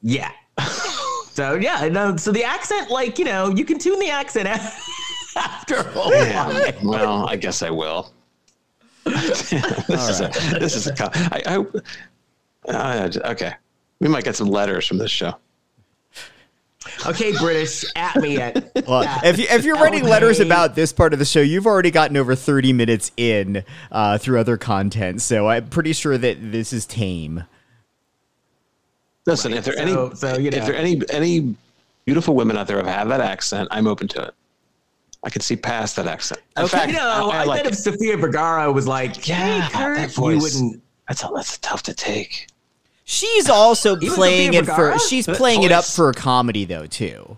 Yeah. *laughs* So yeah, no. So the accent, like you know, you can tune the accent *laughs* after a while. Yeah. well, I guess I will. *laughs* this, is a, this is a. co- I, I, uh, okay. We might get some letters from this show. Okay, British, at me at. *laughs* Well, at- if, you, if you're at writing letters me. about this part of the show, you've already gotten over 30 minutes in uh, through other content. So I'm pretty sure that this is tame. Listen, if there are So- any, so, you if there any any beautiful women out there who have that accent, I'm open to it. I can see past that accent. In Okay, fact, you know, I, like bet if it. Sofia Vergara was like, Yeah, "Hey, that- Kurt," that you voice. wouldn't. That's a, that's tough to take. She's also playing Sofia it for. She's That playing it up for a comedy though too.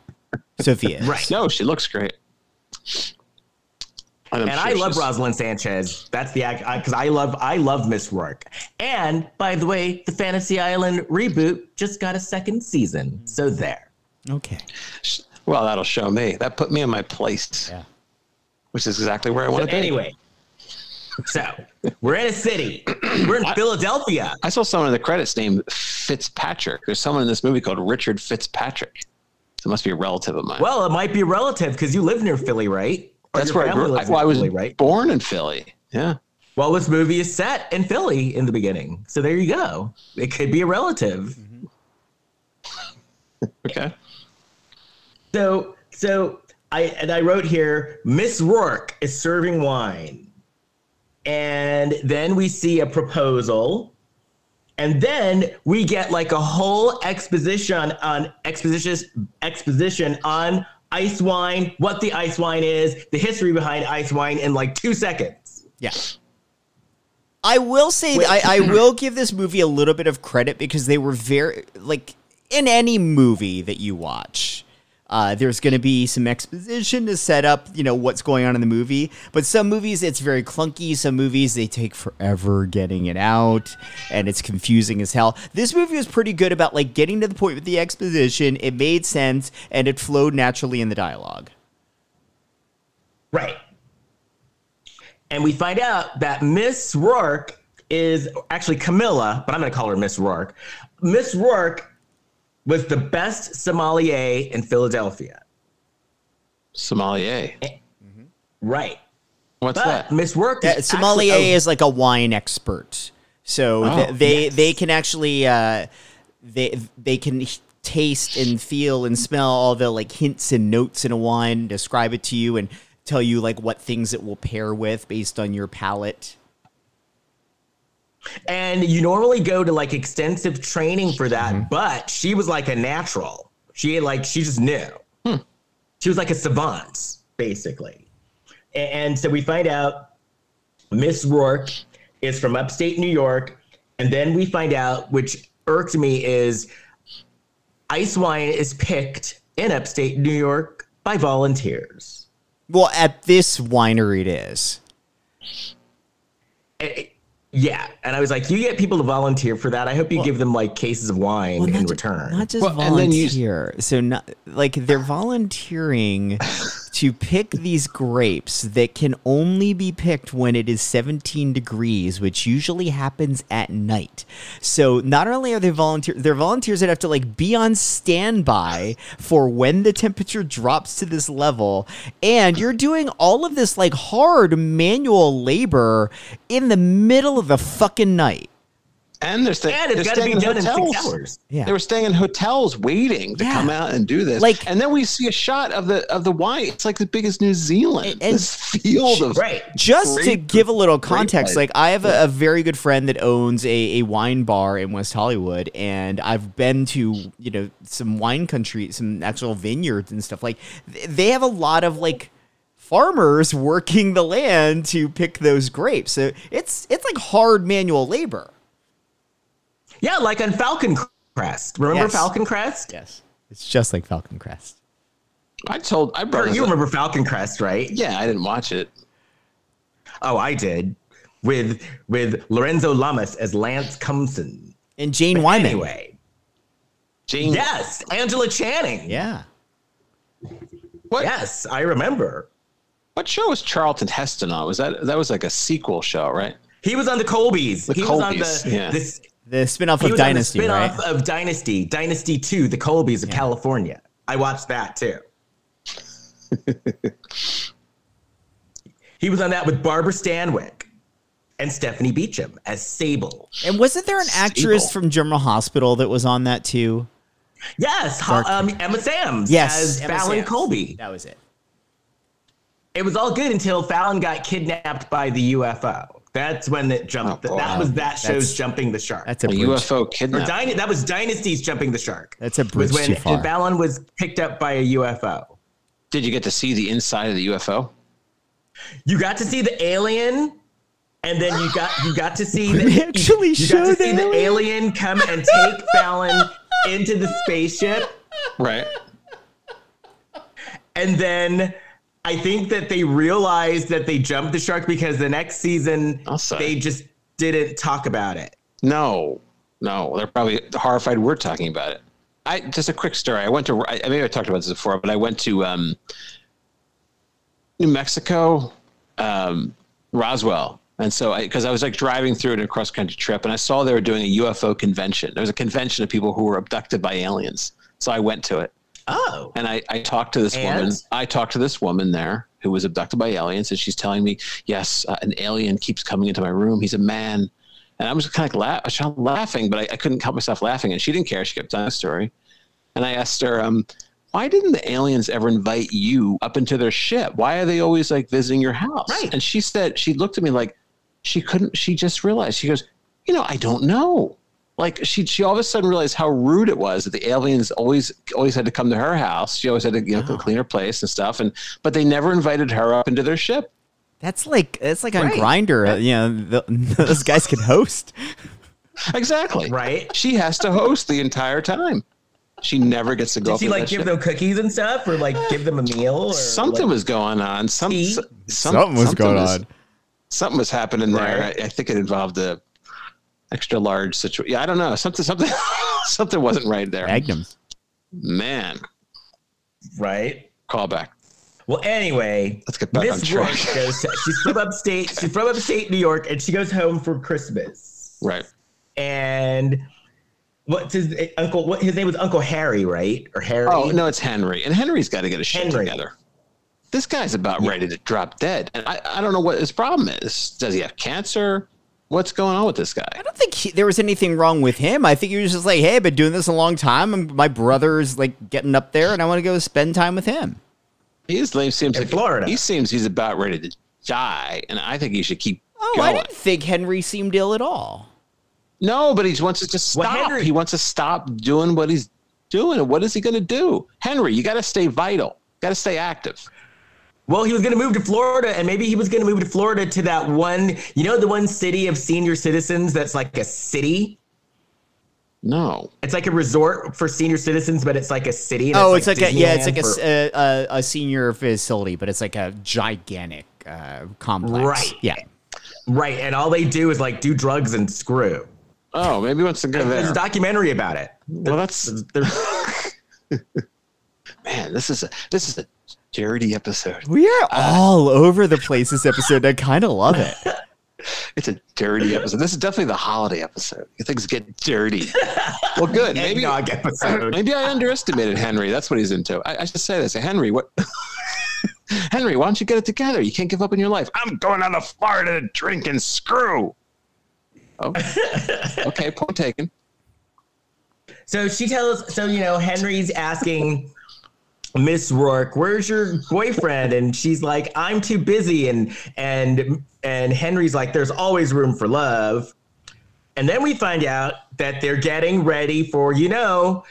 Sophia. Right. No, she looks great. I'm And sure I love she's- Roselyn Sanchez. That's the act because I love I love Miss Roarke. And by the way, the Fantasy Island reboot just got a second season. So there. Okay. Well, that'll show me. That put me in my place, Yeah. which is exactly where I want So to be. anyway, so we're in a city. We're in Philadelphia. I saw someone in the credits named Fitzpatrick. There's someone in this movie called Richard Fitzpatrick. So it must be a relative of mine. Well, it might be a relative because you live near Philly, right? Or that's where I grew. I, lives well, I was Philly, right? born in Philly. Yeah. Well, this movie is set in Philly in the beginning. So there you go. It could be a relative. Mm-hmm. *laughs* Okay. So, so I and I wrote here, Miss Roarke is serving wine, and then we see a proposal, and then we get like a whole exposition on exposition exposition on ice wine, what the ice wine is, the history behind ice wine in like two seconds. Yeah. I will say that I, I *laughs* will give this movie a little bit of credit because they were very like in any movie that you watch. Uh, there's going to be some exposition to set up, you know, what's going on in the movie. But some movies, it's very clunky. Some movies, they take forever getting it out, and it's confusing as hell. This movie was pretty good about like getting to the point with the exposition. It made sense, and it flowed naturally in the dialogue. Right. And we find out that Miss Roarke is actually Camilla, but I'm going to call her Miss Roarke. Miss Roarke was the best sommelier in Philadelphia. Sommelier. Right. What's But that? Miss Roarke Yeah, is sommelier actually- oh, is like a wine expert, so Oh, th- they yes. they can actually uh, they they can taste and feel and smell all the like hints and notes in a wine, describe it to you, and tell you like what things it will pair with based on your palate. And you normally go to like extensive training for that, Mm-hmm. but she was like a natural. She like she just knew. Hmm. She was like a savant, basically. And so we find out Miss Roarke is from upstate New York, and then we find out, which irked me, is ice wine is picked in upstate New York by volunteers. Well, at this winery, it is. Eh, yeah, and I was like, you get people to volunteer for that. I hope you give them like cases of wine in not ju- return. Not just Well, and then you- volunteer. So not like they're volunteering *laughs* to pick these grapes that can only be picked when it is 17 degrees, which usually happens at night. So not only are they volunteer, they're volunteers that have to like be on standby for when the temperature drops to this level, and you're doing all of this like hard manual labor in the middle of the fucking night. And they're, staying. and it's they're got to staying be done in hotels. six hours. Yeah. They were staying in hotels waiting to Yeah. come out and do this. Like- and then we see a shot of the of the wine. It's like the biggest New Zealand. And- and- this field of Right. just to give a little context, like I have a, a very good friend that owns a, a wine bar in West Hollywood, and I've been to you know some wine country, some actual vineyards and stuff. Like they have a lot of like farmers *laughs* working the land to pick those grapes. So it's it's like hard manual labor. Yeah, like on Falcon Crest. Remember Yes. Falcon Crest? Yes, it's just like Falcon Crest. I told I brought Or this you up- remember Falcon Crest, right? Yeah, I didn't watch it. Oh, I did. With with Lorenzo Lamas as Lance Cumson. And Jane Wyman. Anyway. Jane, Yes, Angela Channing. Yeah. what Yes, I remember. what show was Charlton Heston on? Was that that was like a sequel show, right? He was on the Colbys. The he was on Colbys, the yeah. this The spinoff he of the Dynasty, spin-off right? of Dynasty, Dynasty 2, the Colbys of California. I watched that too. he was on that with Barbara Stanwyck and Stephanie Beacham as Sable. And wasn't there an actress from General Hospital that was on that too? Yes, um, Emma Sams Yes, as Emma Fallon Sams. Colby. That was it. It was all good until Fallon got kidnapped by the UFO. That's when it jumped. Oh, that was that show's That's- jumping the shark. That's a A. UFO or kidnap. Dyna- that was Dynasty's jumping the shark. That's a was bridge when too far. Fallon was picked up by a UFO. Did you get to see the inside of the UFO? You got to see the alien, and then you got you got to see *laughs* the, actually you, you got to showed see the the alien come and take *laughs* Fallon into the spaceship, Right. and then I think that they realized that they jumped the shark because the next season they just didn't talk about it. No, no, they're probably horrified we're talking about it. I just a quick story. I went to I, maybe I talked about this before, but I went to um, New Mexico, um, Roswell, and so I because I was like driving through it in a cross country trip, and I saw they were doing a UFO convention. There was a convention of people who were abducted by aliens, so I went to it. Oh, And I, I talked to this And? woman. I talked to this woman there who was abducted by aliens, and she's telling me, yes, uh, an alien keeps coming into my room. He's a man. And I was kind of like la- laughing, but I, I couldn't help myself laughing. And she didn't care. She kept telling the story. And I asked her, um, why didn't the aliens ever invite you up into their ship? Why are they always like visiting your house? Right. And she said, she looked at me like she couldn't, she just realized, she goes, you know, I don't know like she she all of a sudden realized how rude it was that the aliens always always had to come to her house. She always had to you know Oh. clean her place and stuff, and but they never invited her up into their ship. That's like that's like on Right. Grindr. You know, the, *laughs* those guys can host. Exactly. right. She has to host the entire time. She never gets to go. Did she like give shit. them cookies and stuff, or like give them a meal? Or Something like- was going on. Some, some Something was going was- on. Something was happening there. I, I think it involved a extra large situation. Yeah, I don't know. Something, something, *laughs* something wasn't right there. Magnums. Man, right. call back. Well, anyway, Let's get back on Miss track. Goes. To, she's from upstate. She's from upstate New York, and she goes home for Christmas. Right. And what's his uncle? What his name was Uncle Harry, right? Or Harry? Oh no, it's Henry, and Henry's got to get his shit Henry. together. This guy's about ready to drop dead, and I, I don't know what his problem is. Does he have cancer? What's going on with this guy? I don't think he, there was anything wrong with him. I think he was just like, hey, I've been doing this a long time. and my brother's like getting up there, and I want to go spend time with him. He is, seems In like Florida. He seems he's about ready to die, and I think he should keep Oh, I going. didn't think Henry seemed ill at all. No, but he wants to just Well, stop. Henry- he wants to stop doing what he's doing. And what is he going to do? Henry, you got to stay vital. Got to stay active. Well, he was going to move to Florida, and maybe he was going to move to Florida to that one. You know, the one city of senior citizens that's like a city. No. It's like a resort for senior citizens, but it's like a city. and Oh, it's like, a yeah, it's like a, for- a, a, a senior facility, but it's like a gigantic uh, complex. Right. Yeah. right, and all they do is like do drugs and screw. Oh, maybe wants to go There's a documentary about it. Well, that's *laughs* man. This is a this is a dirty episode. We are uh, all over the place this episode. I kind of love it. *laughs* It's a dirty episode. This is definitely the holiday episode. Things get dirty. Well, good. Maybe episode. maybe I underestimated Henry. That's what he's into. I, I should say this. Henry, what? *laughs* Henry, why don't you get it together? You can't give up on your life. I'm going out to Florida to drink and screw. Oh, okay. Point taken. So she tells, so you know, Henry's asking Miss Roarke, "Where's your boyfriend?" And she's like, "I'm too busy." And and and Henry's like, "There's always room for love." And then we find out that they're getting ready for, you know,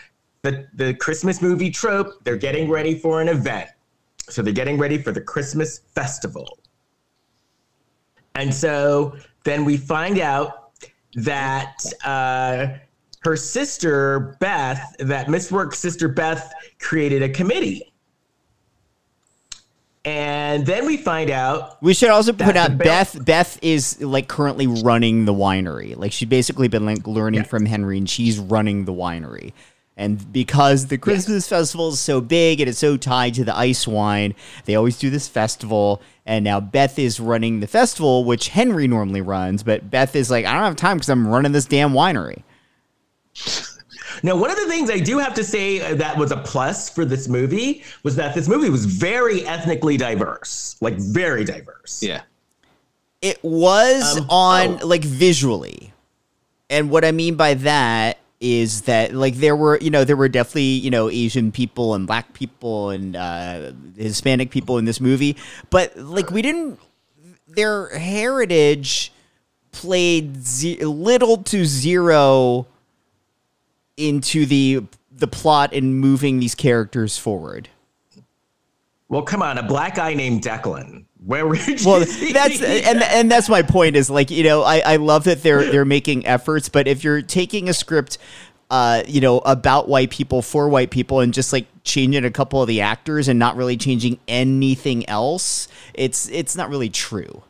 the the Christmas movie trope. They're getting ready for an event. So they're getting ready for the Christmas festival. And so then we find out that uh, her sister Beth, that Miss Roarke's sister Beth, created a committee. And then we find out We should also put out. Beth. Beth is like currently running the winery. Like she's basically been like learning from Henry, and she's running the winery. And because the Christmas festival is so big and it's so tied to the ice wine, they always do this festival. And now Beth is running the festival, which Henry normally runs. But Beth is like, I don't have time because I'm running this damn winery. Now, one of the things I do have to say that was a plus for this movie was that this movie was very ethnically diverse, like very diverse. Yeah. It was Um, on oh. like visually. And what I mean by that is that like there were, you know, there were definitely, you know, Asian people and black people and uh Hispanic people in this movie, but like we didn't their heritage played ze- little to zero into the the plot and moving these characters forward. Well, come on, a black guy named Declan. Where were you? well that's and and that's my point is like you know I, I love that they're they're making efforts but if you're taking a script uh you know about white people for white people and just like changing a couple of the actors and not really changing anything else it's it's not really true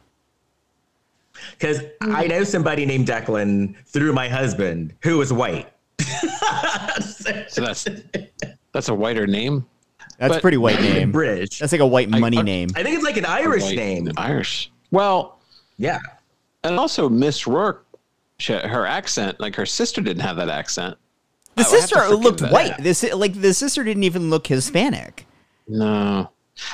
because I know somebody named Declan through my husband who was white. So that's that's a whiter name. that's a pretty white name Bridge. that's like a white money I- name I think it's like an Irish White- name. Irish. Well, Yeah. and also Miss Rourke, she, her accent, like her sister didn't have that accent. the oh, I would have to sister forgive looked that. white this like the sister didn't even look hispanic No,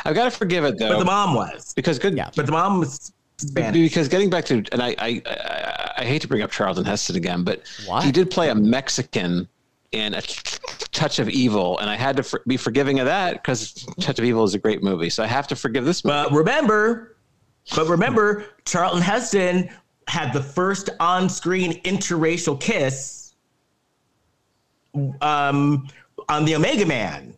I've got to forgive it though, But the mom was. because good. Yeah. But the mom was Spanish. Because getting back to, and I, I, I, I hate to bring up Charlton Heston again, but Why? he did play a Mexican in a Touch of Evil, and I had to for, be forgiving of that because Touch of Evil is a great movie, so I have to forgive this movie. But remember, but remember, Charlton Heston had the first on-screen interracial kiss um, on the Omega Man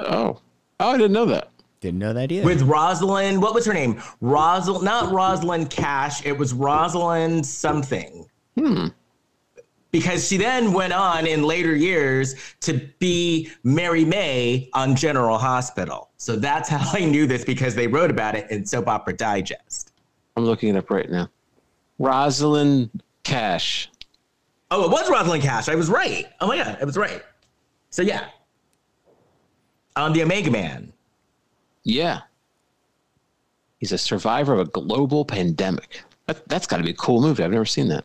oh, oh, I didn't know that. Didn't know that either with Rosalind. What was her name? Rosal, not Rosalind Cash. It was Rosalind something. Hmm. Because she then went on in later years to be Mary Mae on General Hospital. So that's how I knew this because they wrote about it in Soap Opera Digest. I'm looking it up right now. Rosalind Cash. Oh, it was Rosalind Cash. I was right. Oh my god, I was right. So yeah, on the Omega Man. Yeah. He's a survivor of a global pandemic. That, that's got to be a cool movie. I've never seen that.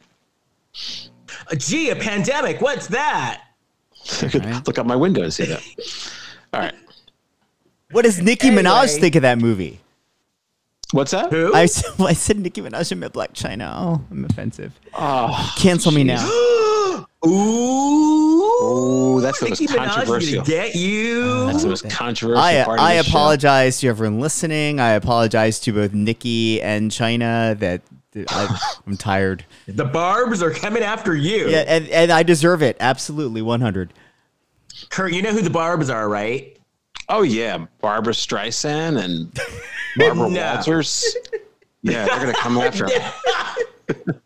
Uh, Gee, a pandemic. What's that? *laughs* I could look out my window and see that. All right. What does Nicki Anyway. Minaj think of that movie? What's that? Who? I *laughs* said Nicki Minaj and Blac Chyna. Oh, I'm offensive. Oh, Cancel me now. *gasps* Ooh. Oh, that's the most Nicki Minaj is gonna controversial. Get you. that's the most controversial I, part of I this show. apologize to everyone listening. I apologize to both Nicki and Chyna that, that I, *laughs* I'm tired. the Barbs are coming after you. Yeah, and, and I deserve it. Absolutely, 100. Kurt, you know who the Barbs are, right? Oh yeah, Barbra Streisand and Barbara *laughs* No. Walters. Yeah, they're gonna come *laughs* after him.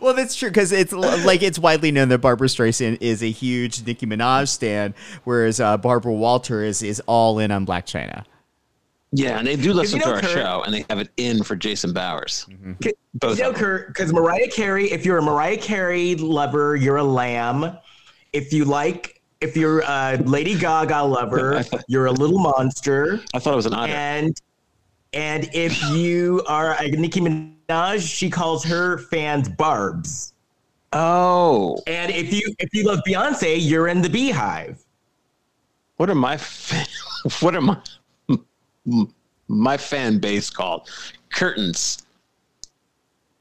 Well, that's true because it's like it's widely known that Barbra Streisand is a huge Nicki Minaj stan, whereas uh, Barbara Walter is is all in on Blac Chyna. Yeah, and they do listen you know, to our Kurt- show, and they have it in for Jason Bowers. K- Both you know. Kurt, because Mariah Carey, if you're a Mariah Carey lover, you're a lamb. If you like, if you're a Lady Gaga lover, *laughs* you're a little monster. I thought it was an otter. And and if you are a Nicki Minaj, she calls her fans Barbs. oh, And if you if you love Beyonce, you're in the BeyHive. what are my fan, *laughs* what are my my fan base called? Curtains.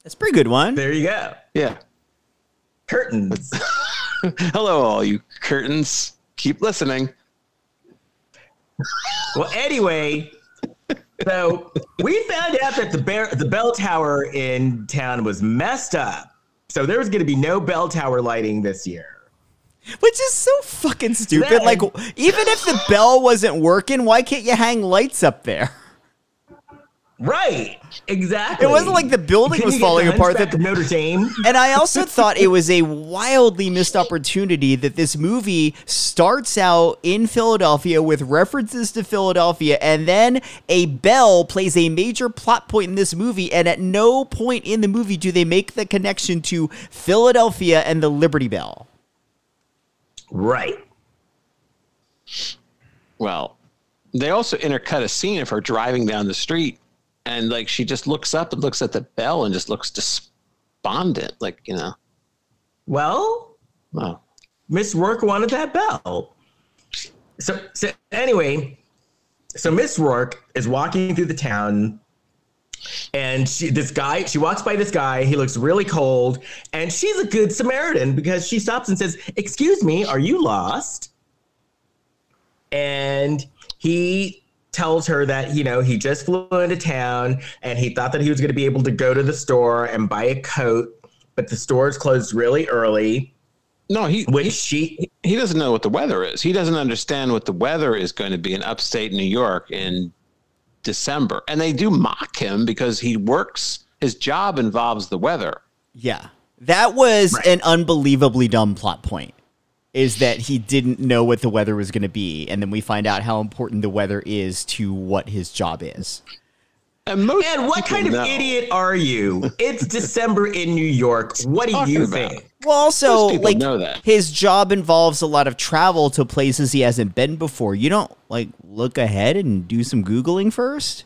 That's a pretty good one. There you go. Yeah. Curtains. *laughs* Hello, all you curtains. Keep listening. Well, anyway, so we found out that the bear, the bell tower in town was messed up. So there was going to be no bell tower lighting this year. Which is so fucking stupid. Then- like, even if the bell wasn't working, why can't you hang lights up there? Right. Exactly. It wasn't like the building Can was falling the apart. That of Notre Dame. *laughs* And I also *laughs* thought it was a wildly missed opportunity that this movie starts out in Philadelphia with references to Philadelphia, and then a bell plays a major plot point in this movie, and at no point in the movie do they make the connection to Philadelphia and the Liberty Bell. Right. Well, they also intercut a scene of her driving down the street, and like she just looks up and looks at the bell and just looks despondent, like you know. Well, Oh, Miss Roarke wanted that bell. So, so anyway, so Miss Roarke is walking through the town, and she, this guy, she walks by this guy. He looks really cold, and she's a good Samaritan because she stops and says, "Excuse me, are you lost?" And he tells her that you know he just flew into town and he thought that he was going to be able to go to the store and buy a coat, but the store's closed really early. no, he Which she he doesn't know what the weather is. He doesn't understand what the weather is going to be in upstate New York in December. And they do mock him because he works, his job involves the weather. Yeah. That was Right. an unbelievably dumb plot point. Is that he didn't know what the weather was going to be, and then we find out how important the weather is to what his job is. And most And what people kind of idiot are you? It's December in New York. What do you about? think? Well, also, like know that. his job involves a lot of travel to places he hasn't been before. You don't like look ahead and do some googling first.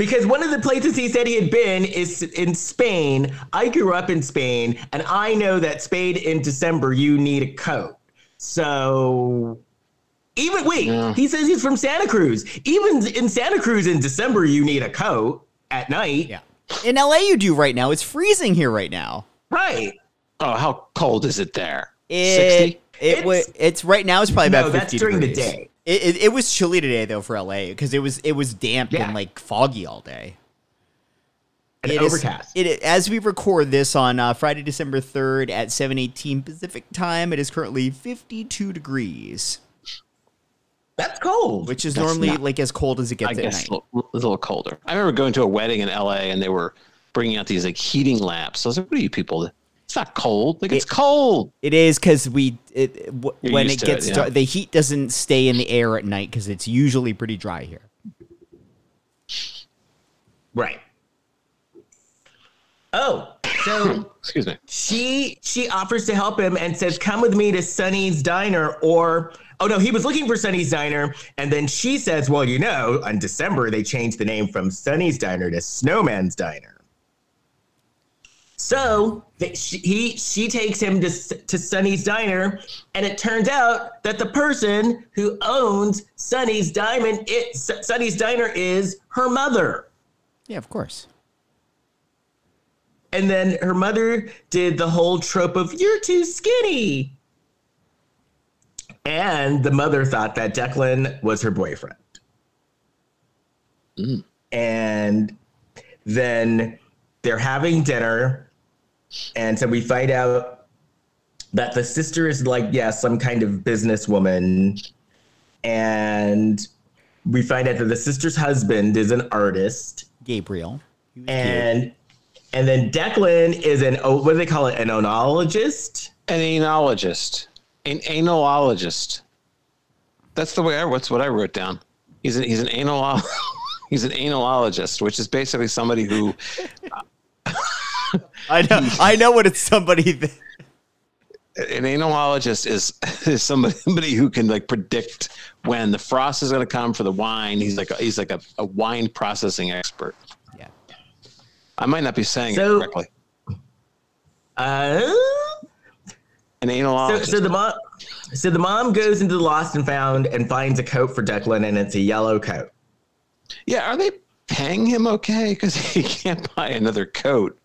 Because one of the places he said he had been is in Spain. I grew up in Spain, and I know that Spain in December you need a coat. So even wait, Yeah. he says he's from Santa Cruz. Even in Santa Cruz in December you need a coat at night. Yeah. In LA, you do right now. It's freezing here right now. Right. Oh, how cold is it there? It, 60? It was. It's- It's right now. It's probably No, about that's 50 during the day. It, it, it was chilly today though for LA because it was it was damp Yeah. and like foggy all day. And It is- overcast. it as we record this on uh, Friday, December third at seven eighteen Pacific time. It is currently fifty two degrees, that's cold. which is That's normally not- like as cold as it gets I at guess night. a little, a little colder. I remember going to a wedding in LA and they were bringing out these like heating lamps. I was like, what are you people It's not cold. Like it's cold. It is because we it, w- when it gets it, yeah. dar- the heat doesn't stay in the air at night because it's usually pretty dry here. Right. Oh, so *clears throat* Excuse me. she she offers to help him and says, "Come with me to Sunny's Diner." Or oh no, he was looking for Sunny's Diner, and then she says, "Well, you know, in December they changed the name from Sunny's Diner to Snowman's Diner." So she, he she takes him to to Sunny's Diner, and it turns out that the person who owns Sunny's Diamond, it Sunny's Diner, is her mother. Yeah, of course. And then her mother did the whole trope of "you're too skinny," and the mother thought that Declan was her boyfriend. Mm. And then they're having dinner, and so we find out that the sister is like, yeah, some kind of businesswoman, and we find out that the sister's husband is an artist Gabriel. He was cute. and and then Declan is an oh, what do they call it? An onologist. An analogist. An analologist. That's the way I what's what I wrote down. He's an he's an anal *laughs* he's an analologist, which is basically somebody who *laughs* *laughs* I know. I know what it's somebody. That, an analologist is is somebody, somebody who can like predict when the frost is going to come for the wine. He's like a, he's like a, a wine processing expert. yeah. I might not be saying So- it correctly. Uh, An so, analologist. so the mom, so the mom goes into the lost and found and finds a coat for Declan, and it's a yellow coat. yeah, are they paying him okay? Because he *laughs* can't buy another coat.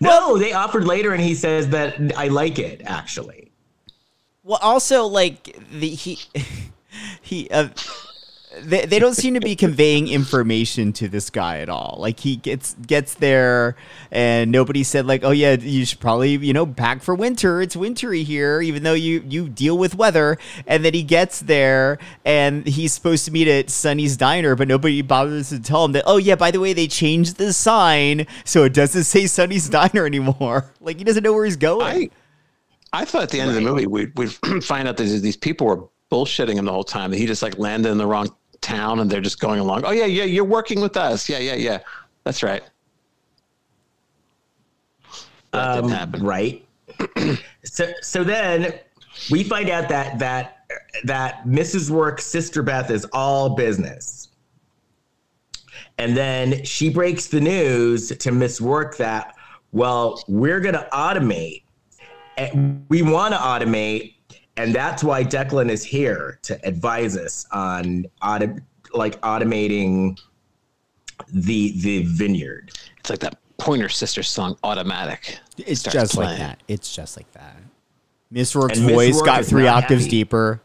No, they offered later, and he says that I like it actually. Well, also like the he *laughs* he uh, they they don't seem to be conveying information to this guy at all. Like he gets gets there and nobody said like, "Oh yeah, you should probably, you know, pack for winter. It's wintry here even though you you deal with weather." And then he gets there and he's supposed to meet at Sunny's Diner, but nobody bothers to tell him that, "Oh yeah, by the way, they changed the sign so it doesn't say Sunny's Diner anymore." *laughs* Like he doesn't know where he's going. I I thought at the end of the movie we'd, we'd *clears throat* find out that these, these people were bullshitting him the whole time. That he just like landed in the wrong town and they're just going along. Oh yeah, yeah, you're working with us. Yeah, yeah, yeah. That's right. That didn't Um, happen. right? *clears throat* so so then we find out that that that Mrs. Roarke's sister Beth is all business. And then she breaks the news to Miss Roarke that, well, we're going to automate. And we want to automate. And that's why Declan is here to advise us on auto, like automating the the vineyard. It's like that Pointer Sisters song, "Automatic." It's starts just like playing. that. It's just like that. Miss Roarke's And Miss voice Roarke got three octaves happy. deeper.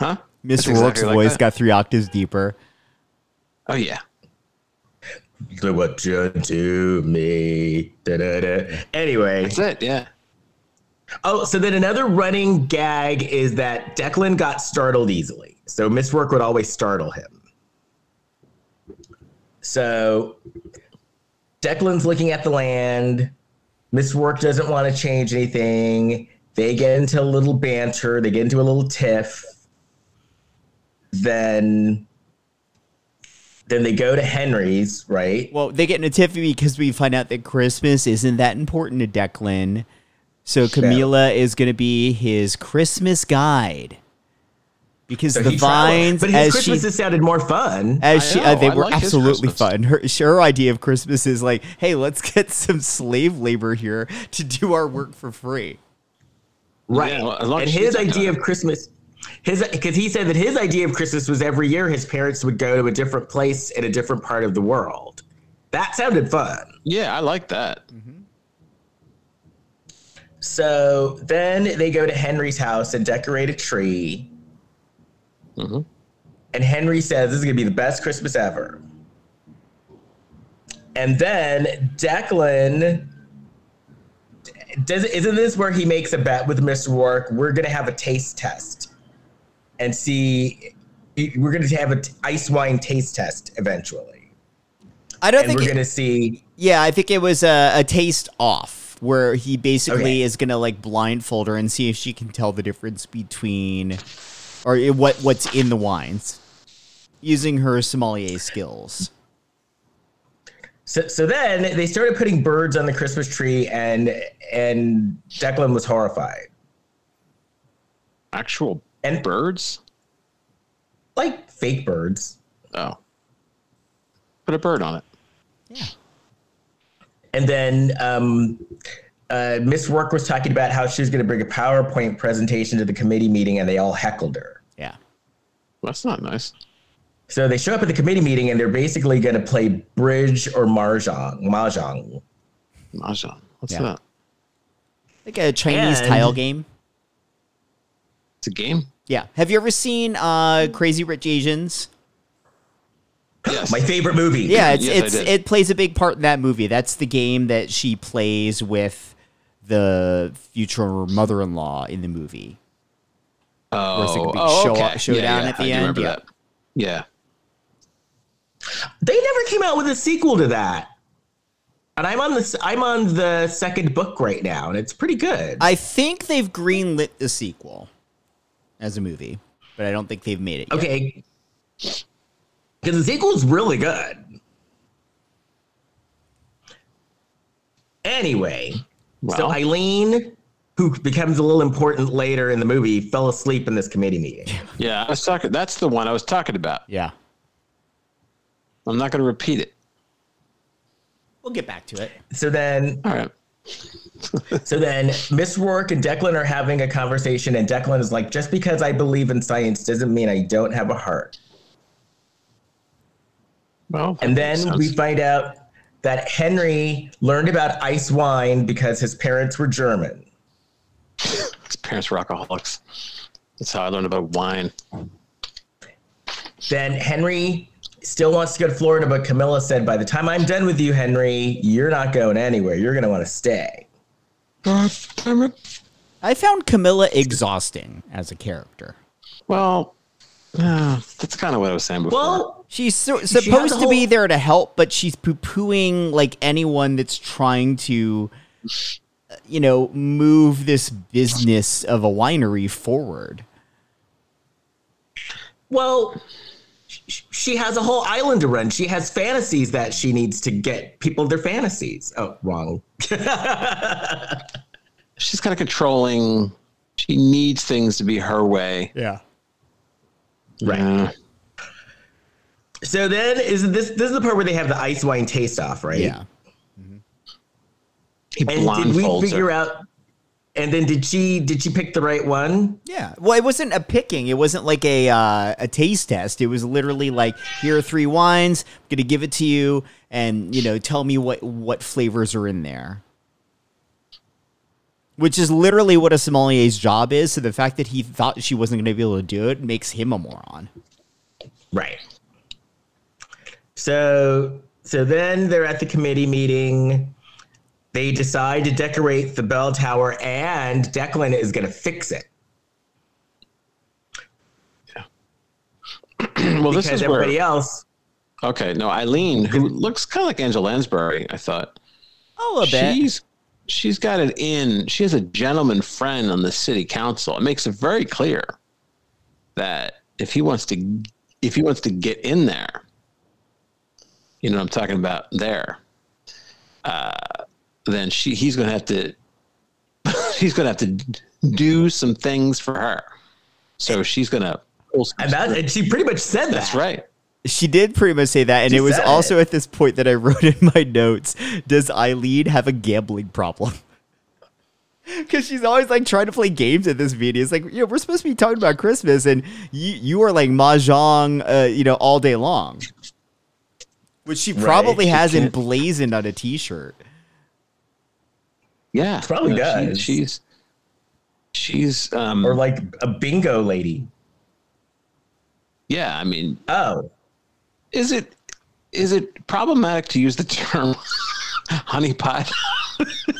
Huh? Miss That's Roarke's exactly like voice that. got three octaves deeper. Oh yeah. Look what you do me. Da-da-da. Anyway, That's it. Yeah. Oh, so then another running gag is that Declan got startled easily. So Miss Roarke would always startle him. So Declan's looking at the land. Miss Roarke doesn't want to change anything. They get into a little banter. They get into a little tiff. Then, then they go to Henry's, right? Well, they get in a tiffy because we find out that Christmas isn't that important to Declan. So Camila is going to be his Christmas guide. Because So the vines, but his as she, sounded more fun. as she, know, uh, they I were like absolutely fun. Her, her idea of Christmas is like, hey, let's get some slave labor here to do our work for free. Right. Yeah, well, and his idea of Christmas, his because he said that his idea of Christmas was every year his parents would go to a different place in a different part of the world. That sounded fun. Yeah, I like that. So then they go to Henry's house and decorate a tree. Mhm. And Henry says this is gonna be the best Christmas ever. And then Declan does isn't this where he makes a bet with Mr. Roarke? We're gonna have a taste test and see. We're gonna have an ice wine taste test eventually, I don't and think we're it- gonna see. Yeah, I think it was a, a taste off. Where he basically Okay. is gonna like blindfold her and see if she can tell the difference between or eh, what what's in the wines using her sommelier skills. So, so then they started putting birds on the Christmas tree, and and Declan was horrified. Actual And- birds? Like fake birds. Oh. Put a bird on it. And then um, uh, Miss Roarke was talking about how she was going to bring a PowerPoint presentation to the committee meeting, and they all heckled her. Yeah. That's not nice. So they show up at the committee meeting, and they're basically going to play bridge or mahjong. Mahjong. Mahjong. What's Yeah. that? Like a Chinese And- tile game. It's a game? Yeah. Have you ever seen uh Crazy Rich Asians? Yes. My favorite movie. Yeah, it's Yes, it's it plays a big part in that movie. That's the game that she plays with the future mother-in-law in the movie. oh, it's like a big oh, show- okay. showdown yeah, yeah, at the I end, yeah. that. Yeah. They never came out with a sequel to that. And I'm on this. I'm on the second book right now, and it's pretty good. I think they've greenlit the sequel as a movie, but I don't think they've made it. Yet. Okay. Because the sequel's really good. Anyway, so Eileen, who becomes a little important later in the movie, fell asleep in this committee meeting. Yeah, I was talking. That's the one I was talking about. Yeah. I'm not going to repeat it. We'll get back to it. So then, All right. so then, Miss Roarke and Declan are having a conversation, and Declan is like, "Just because I believe in science doesn't mean I don't have a heart." Well, And makes then we find out that Henry learned about ice wine because his parents were German. his parents were alcoholics. That's how I learned about wine. Then Henry still wants to go to Florida, but Camilla said, By the time I'm done with you, Henry, you're not going anywhere. You're going to want to stay. God damn it. I found Camilla exhausting as a character. Well, uh, that's kind of what I was saying before. Well, She's so, supposed a to be there to help, but she's poo pooing like anyone that's trying to, uh, you know, move this business of a winery forward. well, she has a whole island to run. She has fantasies that she needs to get people their fantasies. Oh, wrong. *laughs* she's kind of controlling. She needs things to be her way. Yeah. Right. Yeah. So then is this this is the part where they have the ice wine taste off, right? Yeah. He And did we figure her. out and then did she did she pick the right one? Yeah. Well, it wasn't a picking. It wasn't like a uh, a taste test. It was literally like, here are three wines. I'm gonna give it to you, and you know, tell me what what flavors are in there. Which is literally what a sommelier's job is. So the fact that he thought she wasn't gonna be able to do it makes him a moron. Right. So so then they're at the committee meeting. They decide to decorate the bell tower and Declan is going to fix it *clears throat* well, this because is where. everybody else Okay, no, Eileen, who looks kind of like Angela Lansbury, I thought. Oh, a bit. She's she's got it in. She has a gentleman friend on the city council. It makes it very clear that if he wants to if he wants to get in there, you know what I'm talking about there. Uh, then she he's going to have to *laughs* he's going to have to do some things for her. So she's going to and, that, and she pretty much said That's that. right. She did pretty much say that, and She it was also it. at this point that I *laughs* wrote in my notes: Does Eileen have a gambling problem? *laughs* Because she's always like trying to play games at this meeting. It's like, you know, we're supposed to be talking about Christmas, and you you are like mahjong, uh, you know, all day long, which she probably she has can't- emblazoned on a T-shirt. Yeah, Probably No, she- does. she's she's um Or like a bingo lady. yeah. I mean, Oh. is it is it problematic to use the term *laughs* honeypot? *laughs*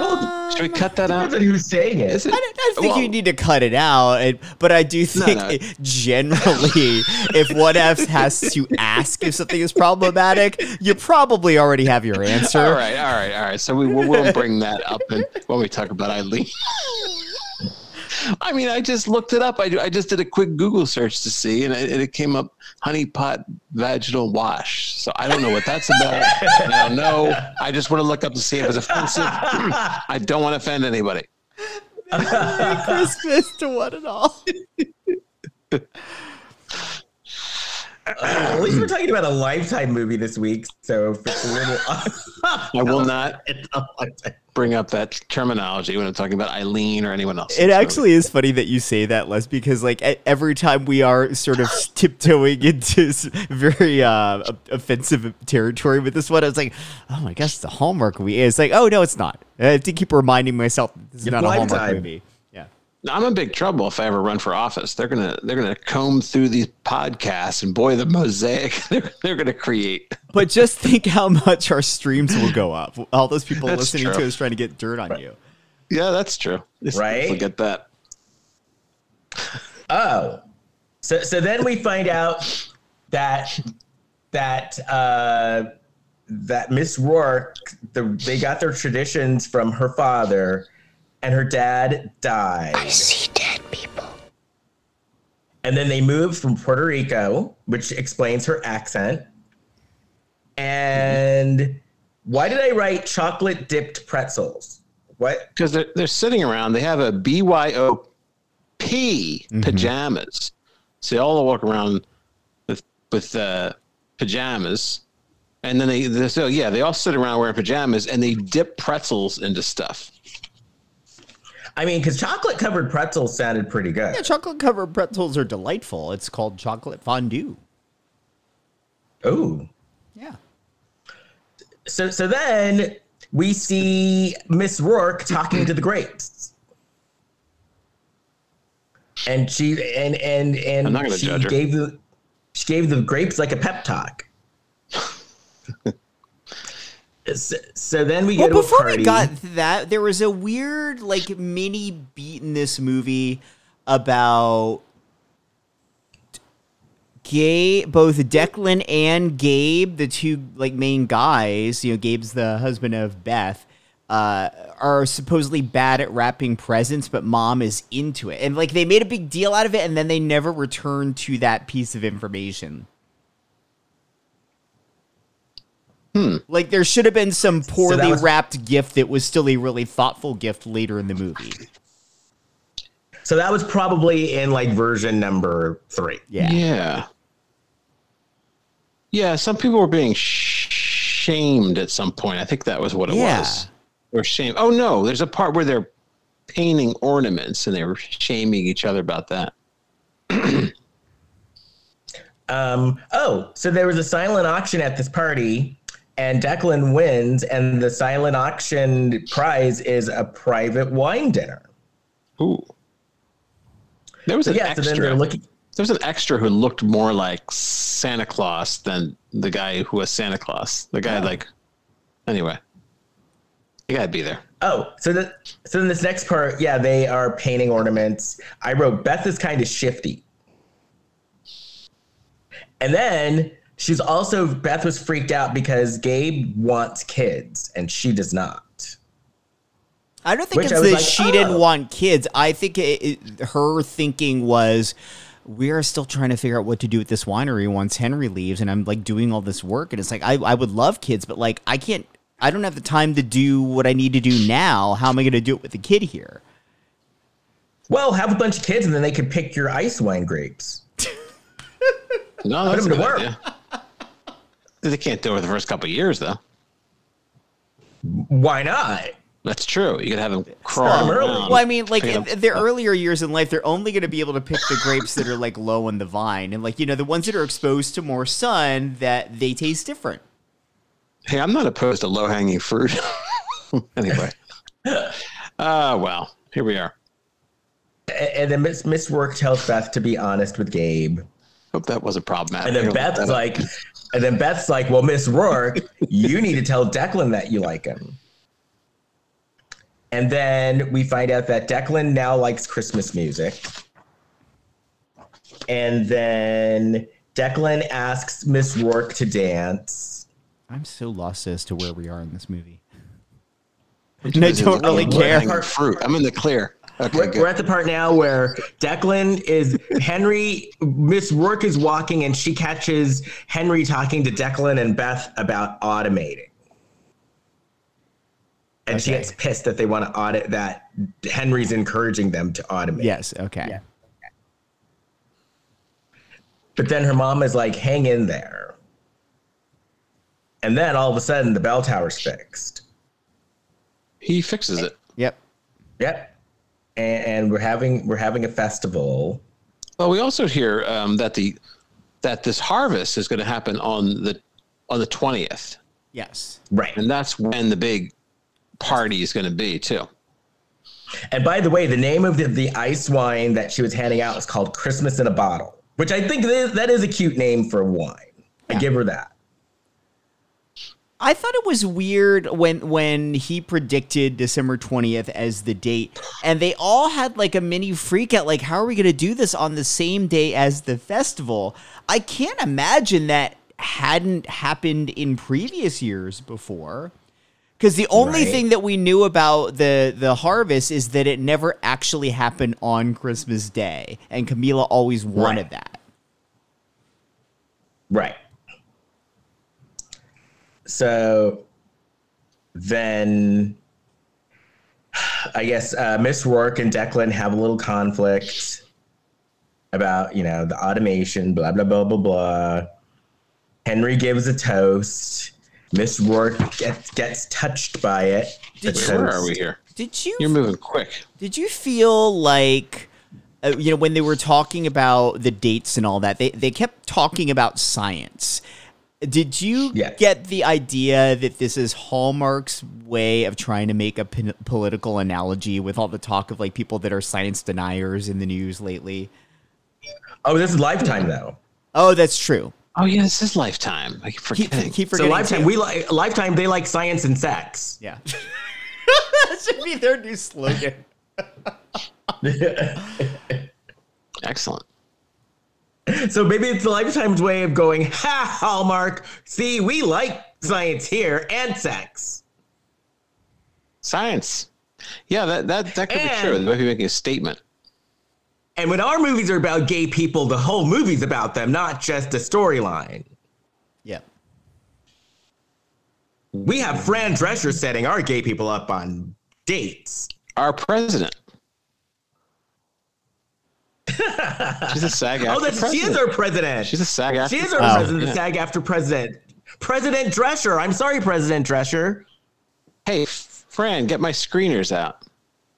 Well, Should we cut that out? Depends on who's saying it. Is it? I don't, I don't think Well, you need to cut it out, and- but I do think no. it- generally, if one F has to ask if something is problematic, you probably already have your answer. All right, all right, all right. So we we won't bring that up in, when we talk about Eileen. *laughs* I mean, I just looked it up. I, I just did a quick Google search to see, and it, it came up honey pot vaginal wash. So I don't know what that's about. I don't know. I just want to look up to see if it's offensive. I don't want to offend anybody. *laughs* Merry Christmas to one and all. *laughs* Uh, at least we're talking about a lifetime movie this week, so if it's a little. I will not It's a Lifetime. bring up that terminology when I'm talking about Eileen or anyone else. It actually is funny that you say that, Les, because like every time we are sort of *laughs* tiptoeing into very uh, offensive territory with this one, I was like, oh my gosh, it's a Hallmark movie. It's like, oh no, it's not. I have to keep reminding myself this is It's not a Hallmark Lifetime. movie. Yeah. I'm in big trouble if I ever run for office. They're gonna they're gonna comb through these podcasts and boy, the mosaic *laughs* they're, they're gonna create. But just think how much our streams will go up. All those people That's listening true. to us trying to get dirt on you. Yeah, that's true. Just Right? Forget that. *laughs* Oh, so so then we find out that that uh, that Miss Roarke, the, they got their traditions from her father, and her dad died. I see dead people. And then they moved from Puerto Rico, which explains her accent. And why did I write chocolate dipped pretzels? What? Because they're they're sitting around. They have a BYOP pajamas. So they all walk around with with uh, pajamas, and then they, they so yeah they all sit around wearing pajamas and they dip pretzels into stuff. I mean, because chocolate covered pretzels sounded pretty good. Yeah, chocolate covered pretzels are delightful. It's called chocolate fondue. Ooh. Yeah. So so then we see Miss Roarke talking to the grapes. And she and and and I'm not gonna she judge her. gave the she gave the grapes like a pep talk. *laughs* so, so then we Well, go to before we got that, there was a weird, like, mini beat in this movie about gay both Declan and Gabe, the two like main guys. You know, Gabe's the husband of Beth. Uh, are supposedly bad at wrapping presents, but mom is into it, and like they made a big deal out of it, and then they never returned to that piece of information. Like there should have been some poorly was- wrapped gift that was still a really thoughtful gift later in the movie. so that was probably in like version number three. Yeah. Yeah. Yeah, some people were being sh- shamed at some point. I think that was what it Yeah. was. Or shame. Oh no, there's a part where they're painting ornaments and they were shaming each other about that. *clears throat* Um, oh, so there was a silent auction at this party, and Declan wins, and the silent auction prize is a private wine dinner. Ooh. There was an Yeah, so extra. then they're looking. there was an extra who looked more like Santa Claus than the guy who was Santa Claus. The guy oh. like anyway. You gotta be there. Oh, so the, so then this next part, yeah, they are painting ornaments. I wrote Beth is kind of shifty, and then she's also Beth was freaked out because Gabe wants kids and she does not. I don't think Which it's that like, she didn't oh. want kids. I think it, it, her thinking was, we are still trying to figure out what to do with this winery once Henry leaves, and I'm like doing all this work, and it's like I, I would love kids, but like I can't. I don't have the time to do what I need to do now. How am I going to do it with the kid here? Well, have a bunch of kids and then they could pick your ice wine grapes. *laughs* No, that's him a to good work. idea. They can't do it the first couple of years though. Why not? That's true. You could have them crawl them early. around. Well, I mean, like pick in, up- their earlier years in life, they're only going to be able to pick the grapes that are like low on the vine, and like you know the ones that are exposed to more sun that they taste different. Hey, I'm not opposed to low hanging fruit. *laughs* anyway. Uh *laughs* well, here we are. And then Miss Miss Roarke tells Beth to be honest with Gabe. Hope that wasn't problematic. And then Beth's like, and then Beth's like, well, Miss Roarke, you need to tell Declan that you like him. And then we find out that Declan now likes Christmas music. And then Declan asks Miss Roarke to dance. I'm so lost as to where we are in this movie. And I don't really care. Fruit. I'm in the clear. Okay, We're, we're at the part now where Declan is Henry. Miss Roarke is walking and she catches Henry talking to Declan and Beth about automating. And she gets pissed that they want to audit that Henry's encouraging them to automate. Yes. Okay. But then her mom is like, hang in there. And then all of a sudden the bell tower's fixed. He fixes it. Yep. Yep. And, and we're having we're having a festival. Well, we also hear um, that the that this harvest is going to happen on the on the twentieth, Yes. Right. and that's when the big party is going to be too. And by the way, the name of the, the ice wine that she was handing out is called Christmas in a Bottle, which I think that is, that is a cute name for wine. I give her that. I thought it was weird when when he predicted December 20th as the date and they all had like a mini freak out like how are we going to do this on the same day as the festival? I can't imagine that hadn't happened in previous years before. Cuz the only Right. thing that we knew about the the harvest is that it never actually happened on Christmas Day and Camila always wanted Right. that. Right. So then *sighs* I guess uh, Miss Roarke and Declan have a little conflict about, you know, the automation, blah, blah, blah, blah, blah. Henry gives a toast. Miss Roarke gets, gets touched by it. Did you- Where are we here? Did you You're moving quick. Did you feel like, uh, you know, when they were talking about the dates and all that, they, they kept talking about science. Did you Yes. get the idea that this is Hallmark's way of trying to make a political analogy with all the talk of like people that are science deniers in the news lately? Oh, this is Lifetime, though. Oh, that's true. Oh yeah, this is Lifetime. I keep Keep, forgetting. keep So forgetting. Lifetime, too. we like Lifetime. They like science and sex. yeah. *laughs* that should be their new slogan. *laughs* Excellent. So maybe it's the Lifetime's way of going, ha, Hallmark. See, we like science here and sex. Science. Yeah, that that that could be true. They might be making a statement. And when our movies are about gay people, the whole movie's about them, not just a storyline. Yeah. We have Fran Drescher setting our gay people up on dates. Our president. *laughs* She's a SAG Oh, after that's she is our president. She's a SAG-AFTRA. she is our Oh. president, the SAG-AFTRA president. President Drescher. I'm sorry, President Drescher. Hey, Fran, get my screeners out.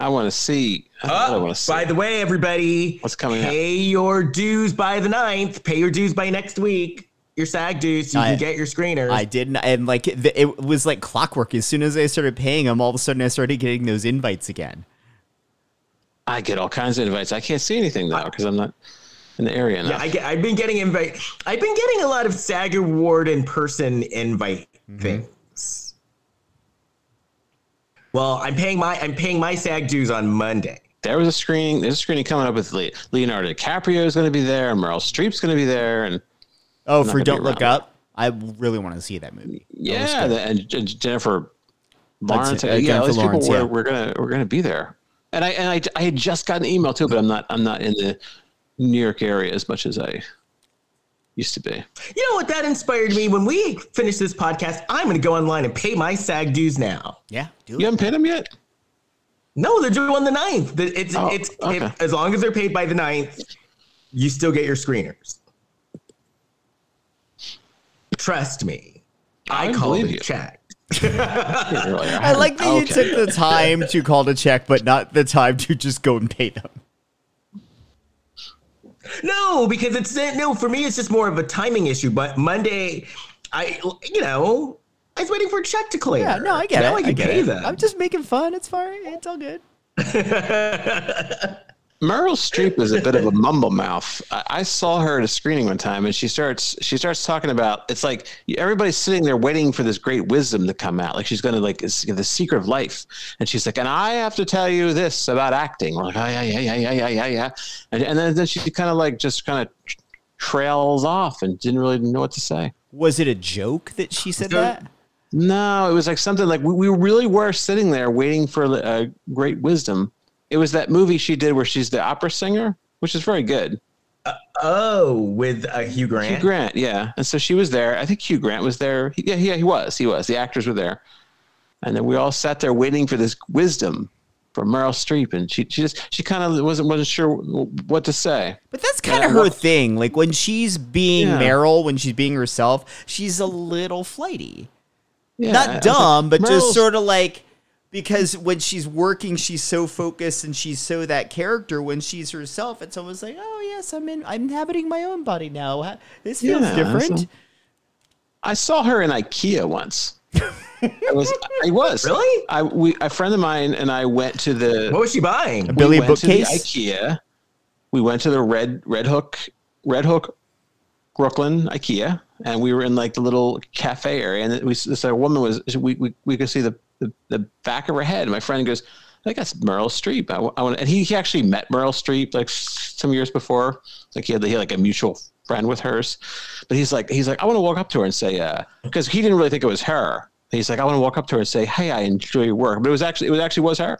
I want to see. I Oh, want to see. by the way, everybody, What's coming up? Pay your dues by the 9th. Pay your dues by next week. Your SAG dues, so you I- can get your screeners. I didn't, and like it, it was like clockwork. As soon as I started paying them, all of a sudden I started getting those invites again. I get all kinds of invites. I can't see anything now because I'm not in the area now. yeah, I get, I've been getting invite. I've been getting a lot of SAG award in person invite Mm-hmm. things. Well, I'm paying my I'm paying my SAG dues on Monday. there was a screening. There's a screening coming up with Leonardo DiCaprio is going to be there, and Meryl Streep's going to be there, and Oh, not for Don't Look. Up. I really want to see that movie. yeah, the, and Jennifer Lawrence. uh, yeah, Jennifer all these Lawrence, people yeah. were, were gonna we're gonna be there. And I and I, I had just gotten an email too, but I'm not I'm not in the New York area as much as I used to be. You know what? That inspired me. When we finish this podcast, I'm going to go online and pay my SAG dues now. Yeah, do You it. haven't paid them yet? No, they're due on the 9th. The- It's Oh, it's okay. if- as long as they're paid by the 9th, you still get your screeners. Trust me. I, I called believe and you. checked. I like that you Okay. took the time to call to check, but not the time to just go and pay them. No, because it's no for me. It's just more of a timing issue. But Monday, I you know I was waiting for a check to clear. Yeah, no, I get now it. I can get pay it. them. I'm just making fun. It's fine. It's all good. *laughs* Meryl Streep is a bit of a mumble mouth. I, I saw her at a screening one time, and she starts she starts talking about it's like everybody's sitting there waiting for this great wisdom to come out. Like she's going to like it's the secret of life, and she's like, and I have to tell you this about acting. We're like, oh yeah, yeah, yeah, yeah, yeah, yeah, yeah, and, and then then she kind of like just kind of trails off and didn't really know what to say. Was it a joke that she said So- that? No, it was like something like we, we really were sitting there waiting for a great wisdom. It was that movie she did where she's the opera singer, which is very good. Oh, with uh, Hugh Grant. Hugh Grant, yeah. And so she was there. I think Hugh Grant was there. He- Yeah, yeah, he was. He was. The actors were there. And then we all sat there waiting for this wisdom from Meryl Streep, and she she just she kind of wasn't wasn't sure what to say. But that's kind of her well- thing. Like when she's being Yeah. Meryl, when she's being herself, she's a little flighty. Yeah, Not was like, dumb, but just sort of like because when she's working, she's so focused and she's so that character. When she's herself, it's almost like, oh yes, I'm in. I'm inhabiting my own body now. This feels Yeah, different. so- I saw her in IKEA once. I was I was *laughs* Really? I we a friend of mine and I went to the What was she buying? A Billy we went to the bookcase. IKEA. We went to the Red Red Hook Red Hook Brooklyn IKEA, and we were in like the little cafe area, and we this a woman was we we, we could see the, the the back of her head. And my friend goes, "I think that's Meryl Streep." I, I want, and he, he actually met Meryl Streep like some years before. Like he had, he had like a mutual friend with hers, but he's like he's like I want to walk up to her and say because he didn't really think it was her. He's like I want to walk up to her and say, "Hey, I enjoy your work," but it was actually it was actually was her.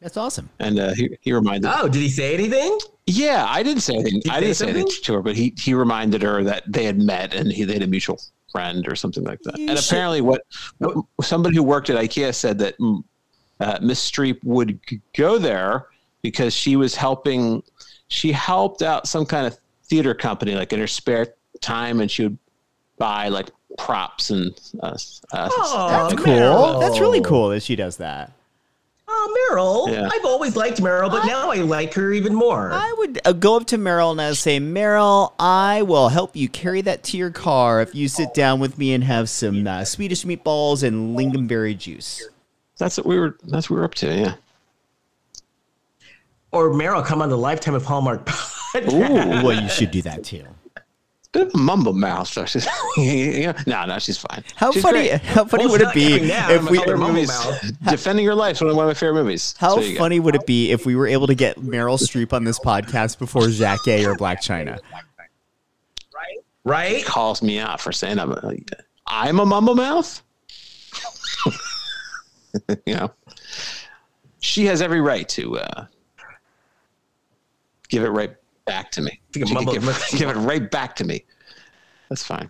That's awesome. And uh, he he reminded. Oh, did he say anything? Yeah, I didn't say anything. you I didn't say anything to her, but he he reminded her that they had met and he they had a mutual friend or something like that. You and should- apparently, what, what somebody who worked at IKEA said that mm, uh, Miss Streep would g- go there because she was helping. She helped out some kind of theater company, like in her spare time, and she would buy like props and. Uh, uh, Oh, That's Meryl. cool. That's really cool that she does that. Oh, Meryl. Yeah. I've always liked Meryl, but now I like her even more. I would uh, go up to Meryl and I would say, Meryl, I will help you carry that to your car if you sit down with me and have some uh, Swedish meatballs and lingonberry juice. That's what we were. That's what we were up to. Yeah. or Meryl, come on the Lifetime of Hallmark *laughs* podcast. Ooh. Well, you should do that too. Bit of a mumble mouth. So she's, *laughs* yeah. No, no, she's fine. How She's funny? great. How funny Well, would it be now. if we? a movies. *laughs* Defending Your Life one of my favorite movies. How So you go. funny would it be if we were able to get Meryl Streep on this podcast before Jacques or Blac Chyna? Right? Right. Calls me out for saying I'm a, I'm a mumble mouth. *laughs* you know, she has every right to uh, give it right back to me. You can She can mumble- give, give it right back to me. That's fine.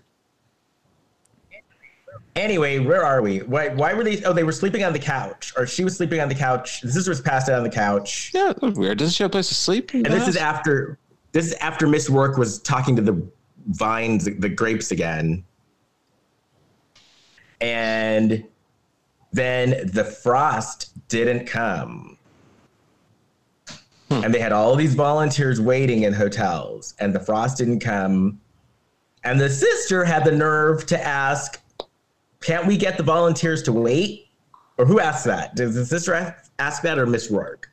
Anyway, where are we? Why, why were they? Oh, they were sleeping on the couch, or she was sleeping on the couch. The sister was passed out on the couch. Yeah, that was weird. Doesn't she have a place to sleep? And this is after this is after Miss Roarke was talking to the vines, the grapes again. And then the frost didn't come. And they had all these volunteers waiting in hotels, and the frost didn't come. And the sister had the nerve to ask, Can't we get the volunteers to wait? Or who asked that? Does the sister ask- ask that or Miss Roarke?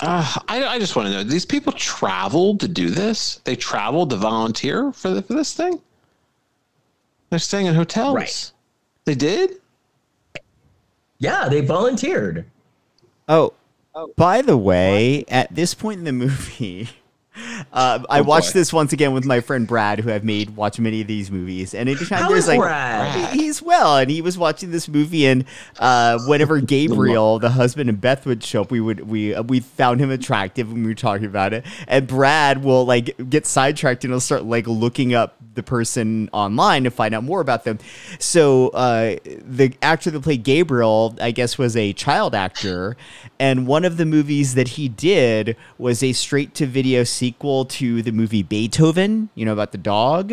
Uh, I, I just want to know: these people traveled to do this? They traveled to volunteer for the, for this thing? They're staying in hotels. Right. They did. Yeah, they volunteered. Oh, by the way, at this point in the movie, uh, I Oh, watched this once again with my friend Brad, who I've made watch many of these movies, and anytime How there's like Brad? he's well, and he was watching this movie, and uh, whenever *laughs* Gabriel, the husband, and Beth would show up, we would we uh, we found him attractive, and we were talking about it, and Brad will like get sidetracked and he'll start like looking up the person online to find out more about them. So uh, the actor that played Gabriel, I guess, was a child actor, and one of the movies that he did was a straight-to-video sequel to the movie Beethoven. You know about the dog,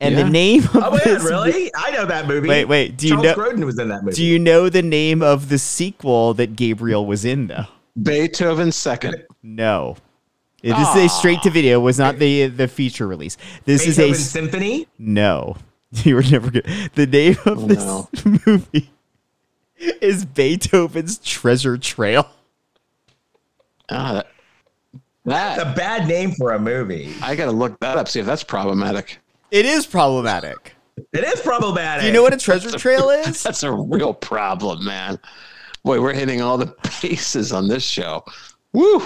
and Yeah. the name of Oh, man, this really? *laughs* I know that movie. Wait, wait, do you Charles know- Grodin was in that movie. Do you know the name of the sequel that Gabriel was in though? Beethoven's second. No. This is a straight to video. Was not the the feature release. This is a Symphony? no. *laughs* You were never good. The name of this no. movie *laughs* is Beethoven's Treasure Trail. Ah, that, That's a bad name for a movie. I got to look that up. See if that's problematic. It is problematic. It is problematic. Do you know what a treasure trail *laughs* is? That's a real problem, man. Boy, we're hitting all the *laughs* bases on this show. Woo!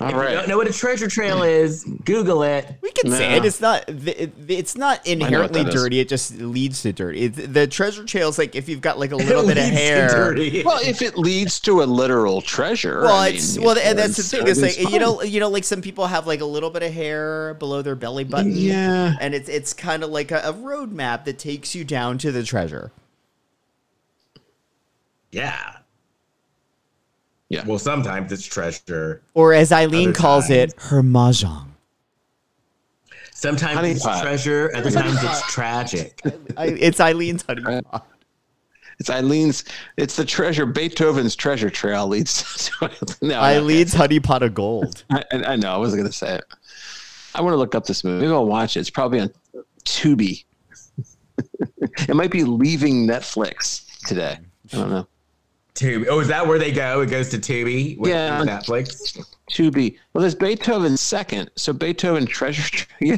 All If you don't know what a treasure trail is, Google it. We can say No. it. It's not. it- It's not inherently that is. dirty. It just leads to dirty. It, the treasure trail is like if you've got like a little It bit of leads to hair. dirty. Well, if it leads to a literal treasure, Well, I it's mean, well, and that's the thing. It's like it's you know, you know, like some people have like a little bit of hair below their belly button. Yeah. and it's it's kind of like a, a roadmap that takes you down to the treasure. yeah. Yeah. Well, sometimes it's treasure. Or as Eileen Other calls it, her mahjong. Sometimes Honey it's pot. treasure. Other times it's tragic. It's Eileen's honey pot. It's Eileen's. It's the treasure. Beethoven's treasure trail leads *laughs* to no, Eileen's honey pot of gold. *laughs* I, I I know. I wasn't gonna say it. I want to look up this movie. Maybe I'll watch it. It's probably on Tubi. *laughs* it might be leaving Netflix today. I don't know. Tubi. Oh, is that where they go? It goes to Tubi with Yeah. Netflix. Tubi. Well, there's Beethoven's second. So Beethoven treasure. *laughs* Yeah,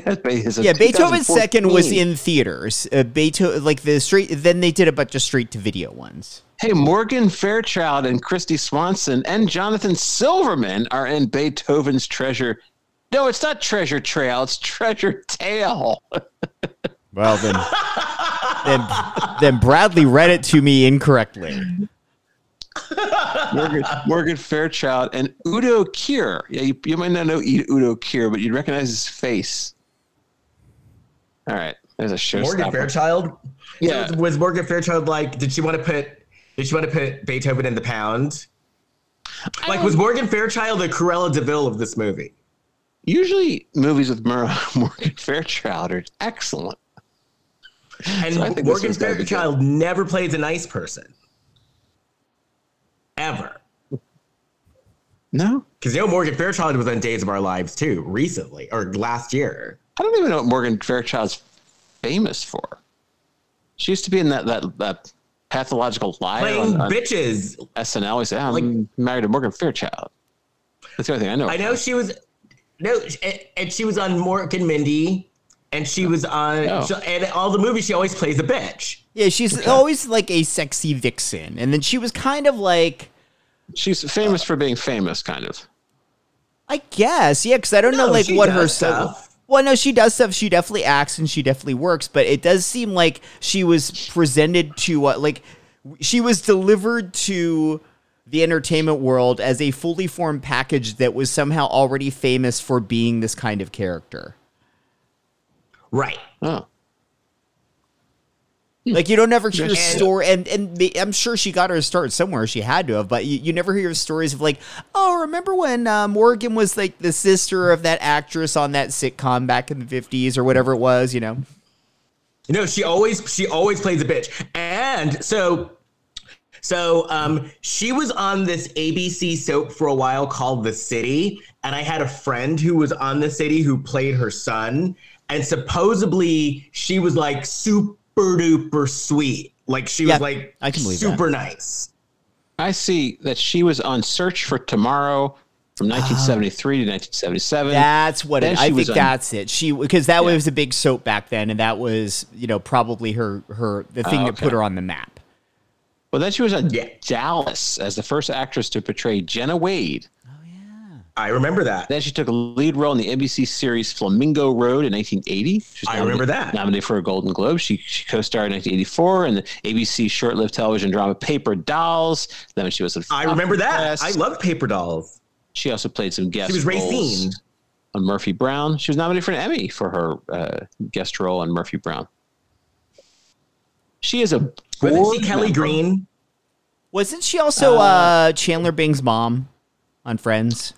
Yeah, Beethoven's second was in theaters. Uh, Beethoven, like the straight. Then they did a bunch of straight to video ones. Hey, Morgan Fairchild and Kristy Swanson and Jonathan Silverman are in Beethoven's treasure. No, it's not treasure trail. It's treasure tail. Well then, then then Bradley read it to me incorrectly. *laughs* Morgan, Morgan Fairchild and Udo Kier. Yeah, you, you might not know Udo Kier, but you'd recognize his face. All right, there's a show. Morgan Fairchild. Yeah. Was, was Morgan Fairchild like? Did she want to put? Did she want to put Beethoven in the pound? Like, was um, Morgan Fairchild the Cruella de Vil of this movie? Usually, movies with Mer- *laughs* Morgan Fairchild are excellent. And So I think this Morgan one's gotta be good. Fairchild never plays a nice person. Ever. No, Because you know Morgan Fairchild was on Days of Our Lives too, recently or last year. I don't even know what Morgan Fairchild's famous for. She used to be in that that, that pathological liar Playing on, on bitches. SNL. We say, oh, I'm Like- married to Morgan Fairchild. That's the only thing I know. I know she was no, and- and she was on Mork and Mindy, and she was on, Oh. she- and all the movies she always plays a bitch. Yeah, she's always like a sexy vixen, and then she was kind of like, She's famous for being famous, kind of. I guess, yeah, because I don't know like what does her stuff. Well, no, she does stuff. She definitely acts and she definitely works, but it does seem like she was presented to uh, like she was delivered to the entertainment world as a fully formed package that was somehow already famous for being this kind of character. Right. Oh, Like you don't ever hear And- story, and and the- I'm sure she got her start somewhere. She had to have, but you, you never hear stories of like, oh, remember when uh, Morgan was like the sister of that actress on that sitcom back in the '50s or whatever it was, you know? You know, she always she always plays a bitch. And so so um she was on this ABC soap for a while called The City, and I had a friend who was on The City who played her son, and supposedly she was like super duper sweet. Like she Yeah, was like I can believe that. super nice. I see that she was on Search for Tomorrow from ah. 1973 to 1977. That's what Then it, I think. on- that's it. She because that Yeah. was a big soap back then, and that was you know probably her her the thing Oh, that put her on the map. Well, then she was on Yeah. Dallas as the first actress to portray Jenna Wade. I remember that. Then she took a lead role in the NBC series Flamingo Road in 1980. She I remember that. Nominated for a Golden Globe. She, she co-starred in 1984 in the ABC short-lived television drama Paper Dolls. Then she was in I remember that. Yes. I love paper dolls. She also played some guest She was roles Racine. on Murphy Brown. She was nominated for an Emmy for her uh, guest role on Murphy Brown. She is a Wasn't she Kelly member. Green? Wasn't she also uh, Chandler Bing's mom on Friends?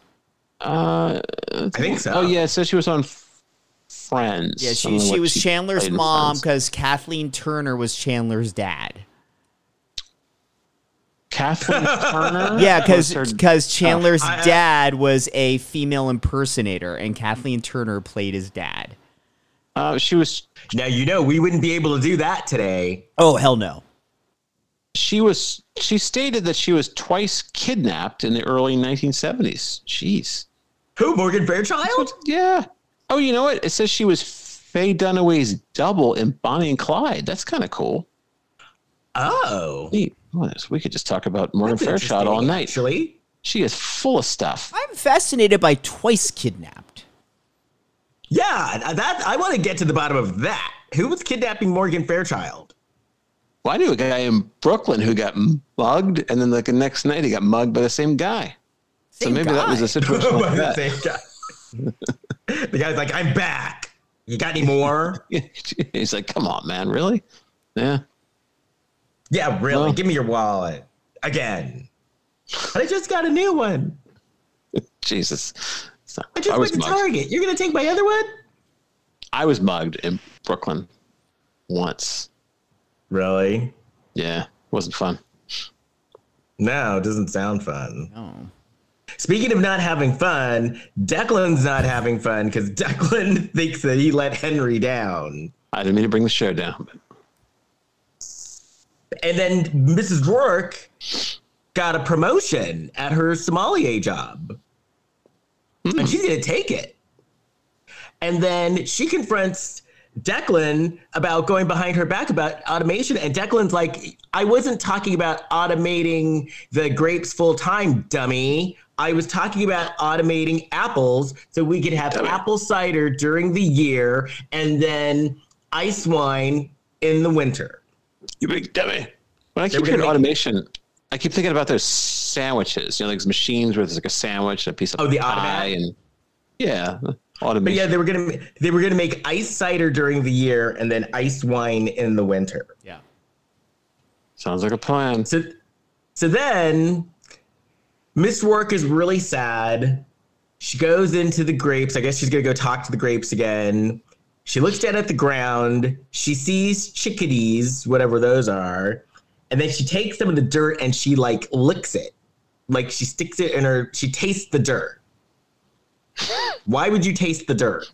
Uh, I think so. oh yeah, so she was on Friends. Yeah, I she don't she was Chandler's mom because Kathleen Turner was Chandler's dad. Kathleen *laughs* Turner. Yeah, was because Chandler's I- I- dad was a female impersonator, and Kathleen Turner played his dad. uh, she was Now you know we wouldn't be able to do that today. Oh hell no! she was she stated that she was twice kidnapped in the early 1970s. Jeez. Who? Morgan Fairchild? Yeah. Oh, you know what? It says she was Faye Dunaway's double in Bonnie and Clyde. That's kind of cool. Oh. Neat. We could just talk about Morgan That's Fairchild all night. Actually. She is full of stuff. I'm fascinated by twice kidnapped. Yeah, uh, that I want to get to the bottom of that. Who was kidnapping Morgan Fairchild? Well, I knew a guy in Brooklyn who got mugged, and then like the next night he got mugged by the same guy. So Same maybe that was a *laughs* situation like The that. same guy. the guy's like, I'm back. You got any more? *laughs* He's like, "Come on, man, really?" Yeah. yeah, really. Well- Give me your wallet again. I just got a new one. *laughs* Jesus. So, I just I was went to mugged. Target. You're gonna take my other one? I was mugged in Brooklyn once. Really? Yeah, wasn't fun. No, it doesn't sound fun. Oh. Speaking of not having fun, Declan's not having fun because *laughs* Declan thinks that he let Henry down. I didn't mean to bring the show down, but And then Mrs. Roarke got a promotion at her sommelier job. Hmm. And she's going to take it. And then she confronts Declan about going behind her back about automation. And Declan's like, I wasn't talking about automating the grapes full time, dummy. I was talking about automating apples so we could have Dummy. apple cider during the year and then ice wine in the winter. you big dummy. When I were keep gonna hearing make- automation, I keep thinking about those sandwiches. You know, like those machines where there's like a sandwich, and a piece of Oh, the pie, automat? and yeah, automation. But yeah, they were gonna they were gonna make ice cider during the year and then ice wine in the winter. Yeah. Sounds like a plan. So so then Miss Roarke is really sad. She goes into the grapes. I guess she's gonna go talk to the grapes again. She looks down at the ground. She sees chickadees, whatever those are, and then she takes some of the dirt and she like licks it, like she sticks it in her. She tastes the dirt. Why would you taste the dirt?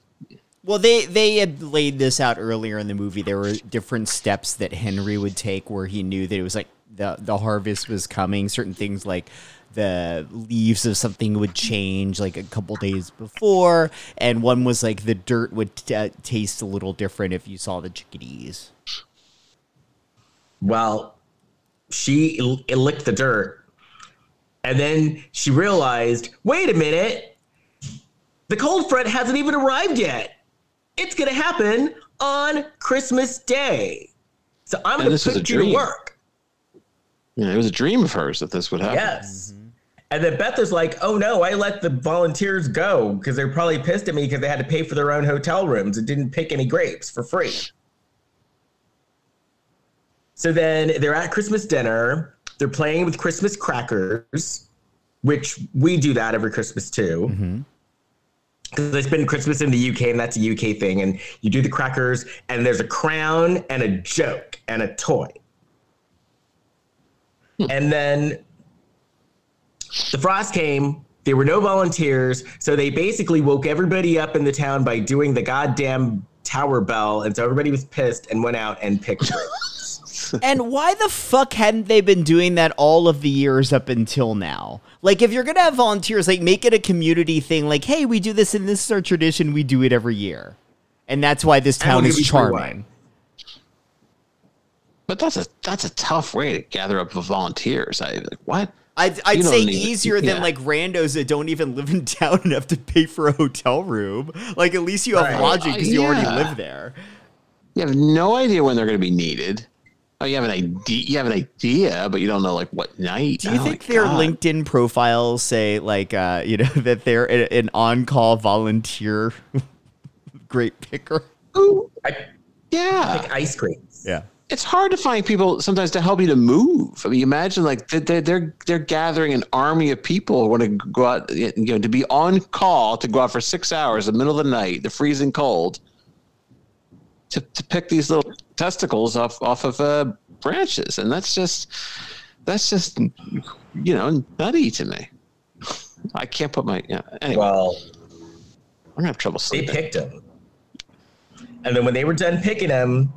Well, they they had laid this out earlier in the movie. There were different steps that Henry would take where he knew that it was like the the harvest was coming. Certain things like the leaves of something would change like a couple days before, and one was like the dirt would t- uh, taste a little different if you saw the chickadees. Well, she l- licked the dirt. And then she realized wait a minute, the cold front hasn't even arrived yet. It's going to happen on Christmas Day. So I'm And going this to was a put you to work. Yeah, it was a dream of hers that this would happen. Yes. Mm-hmm. And then Beth is like, oh no, I let the volunteers go because they're probably pissed at me because they had to pay for their own hotel rooms and didn't pick any grapes for free. So then they're at Christmas dinner. They're playing with Christmas crackers, which we do that every Christmas too. Mm-hmm. Because I spend Christmas in the UK and that's a UK thing. And you do the crackers, and there's a crown and a joke and a toy. And then the frost came. There were no volunteers, so they basically woke everybody up in the town by doing the goddamn tower bell, and so everybody was pissed and went out and picked. *laughs* And why the fuck hadn't they been doing that all of the years up until now? Like, if you're gonna have volunteers, like make it a community thing. Like, hey, we do this, and this is our tradition. We do it every year, and that's why this town is charming. Wine. But that's a that's a tough way to gather up volunteers. I like what? I'd, I'd say even- easier than like randos that don't even live in *laughs* town enough to pay for a hotel room. Like, at least you have Right. logic because you already Yeah. live there. You have no idea when they're going to be needed. Oh, you have an idea. You have an idea, but you don't know like what night. Do you Oh, think their God. LinkedIn profiles say like uh, you know *laughs* that they're an on-call volunteer *laughs* great picker? I Yeah, pick ice creams. Yeah. It's hard to find people sometimes to help you to move. I mean, imagine like they- they- they're they're gathering an army of people who want to go out, you know, to be on call to go out for six hours in the middle of the night, the freezing cold, to to pick these little testicles off off of uh, branches, and that's just that's just you know nutty to me. I can't put my yeah. Anyway, Well, I'm gonna have trouble they picked them. And then when they were done picking them,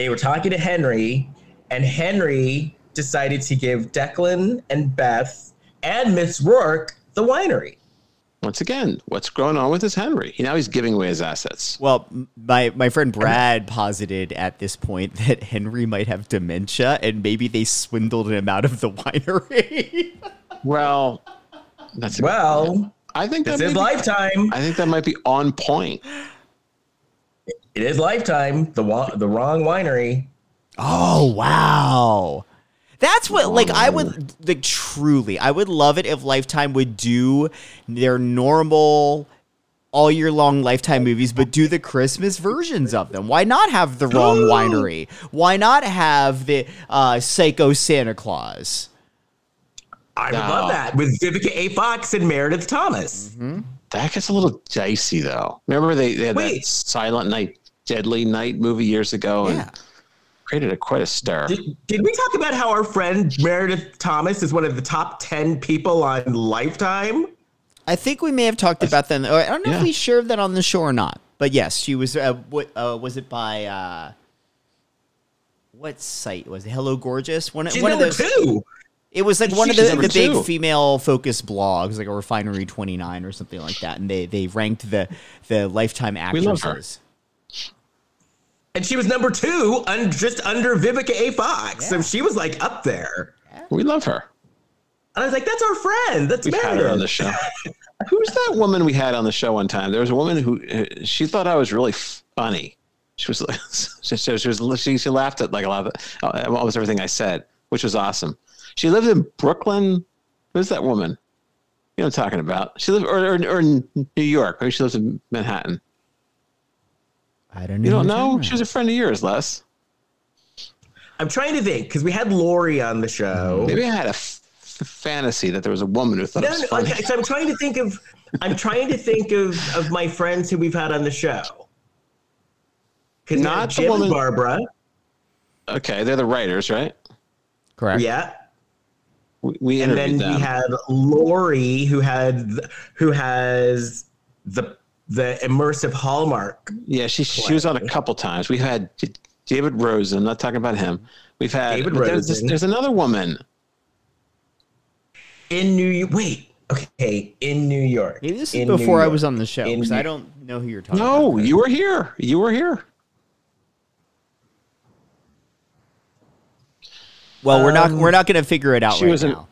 they were talking to Henry, and Henry decided to give Declan and Beth and Miss Roarke the winery. Once again, what's going on with this Henry? He, now he's giving away his assets. Well, my my friend Brad posited at this point *laughs* that Henry might have dementia, and maybe they swindled him out of the *laughs* winery. Well, that's a, Well, I think that this may is be- Lifetime. I think that might be on point. It is Lifetime. The wa- the wrong winery. Oh wow. That's what like I would like truly I would love it if Lifetime would do their normal all year long Lifetime movies, but do the Christmas versions of them. Why not have the wrong winery? Why not have the uh, Psycho Santa Claus? I would No. love that with Vivica A. Fox and Meredith Thomas. That gets a little dicey, though. Remember they, they had that Silent Night, Deadly Night movie years ago, Yeah. and created a quite a stir. Did, did we talk about how our friend Meredith Thomas is one of the top 10 people on Lifetime? I think we may have talked about that. or I don't know if Yeah. we shared that on the show or not. But yes, she was. Uh, what uh, was it by? Uh, what site was it? Hello, gorgeous. One, She's one of number those. two. It was like one of the, the big female focused blogs, like a Refinery Twenty Nine or something like that, and they they ranked the the lifetime We love her. actresses. And she was number two, un- just under Vivica A. Fox. So she was like up there. We love her. And I was like, that's our friend. That's We've had her on the show. *laughs* Who's that woman we had on the show one time? There was a woman who uh, she thought I was really funny. She was like, she, *laughs* she, she was she, she laughed at like a lot of uh, almost everything I said, which was awesome. She lived in Brooklyn. Who's that woman? You know what I'm talking about? She lived or, or, or in New York. Maybe she lives in Manhattan. I don't know. You don't know? She was a friend of yours, Les. I'm trying to think because we had Lori on the show. Mm, maybe I had a f- fantasy that there was a woman who thought No, it was no, funny. okay, so I'm trying to think of I'm trying to think of of my friends who we've had on the show. Because Not the Jim woman- and Barbara. Okay, they're the writers, right? correct. Yeah. We, we And then them. we had Lori who had who has the the immersive hallmark. Yeah, she she was on a couple times. We've had David Rosen. I'm not talking about him. We've had David but there's, this- Rosen. there's another woman. in New York. Wait, okay, in New York. Maybe this is In before I was on the show because I don't know who you're talking No, about. you were here. You were here. Well, we're not Um, we're not going to figure it out she right was in- now.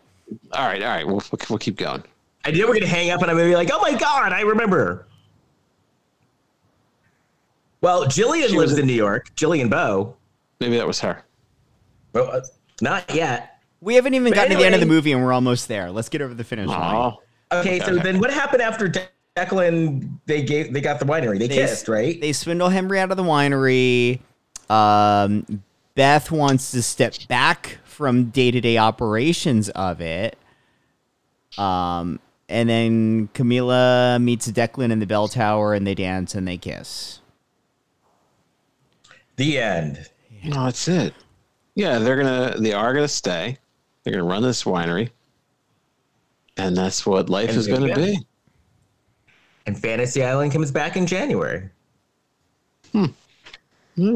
All right, all right. We'll we'll keep going. I knew we are gonna hang up, and I'm gonna be like, "Oh my god, I remember." Well, Jillian She lives was in New York. Jillian Bowe. Maybe that was her. Well, uh, not yet. We haven't even But gotten to the end of the movie, and we're almost there. Let's get over the finish line. Okay, so then what happened after De- Declan? They gave they got the winery. They, They kissed, right? They swindle Henry out of the winery. Um, Beth wants to step back from day to day operations of it. Um, and then Camila meets Declan in the bell tower, and they dance and they kiss. The end. no, that's it. Yeah, they're gonna. They are gonna stay. They're gonna run this winery, and that's what life And is gonna go. be. And Fantasy Island comes back in January. Hmm. Hmm.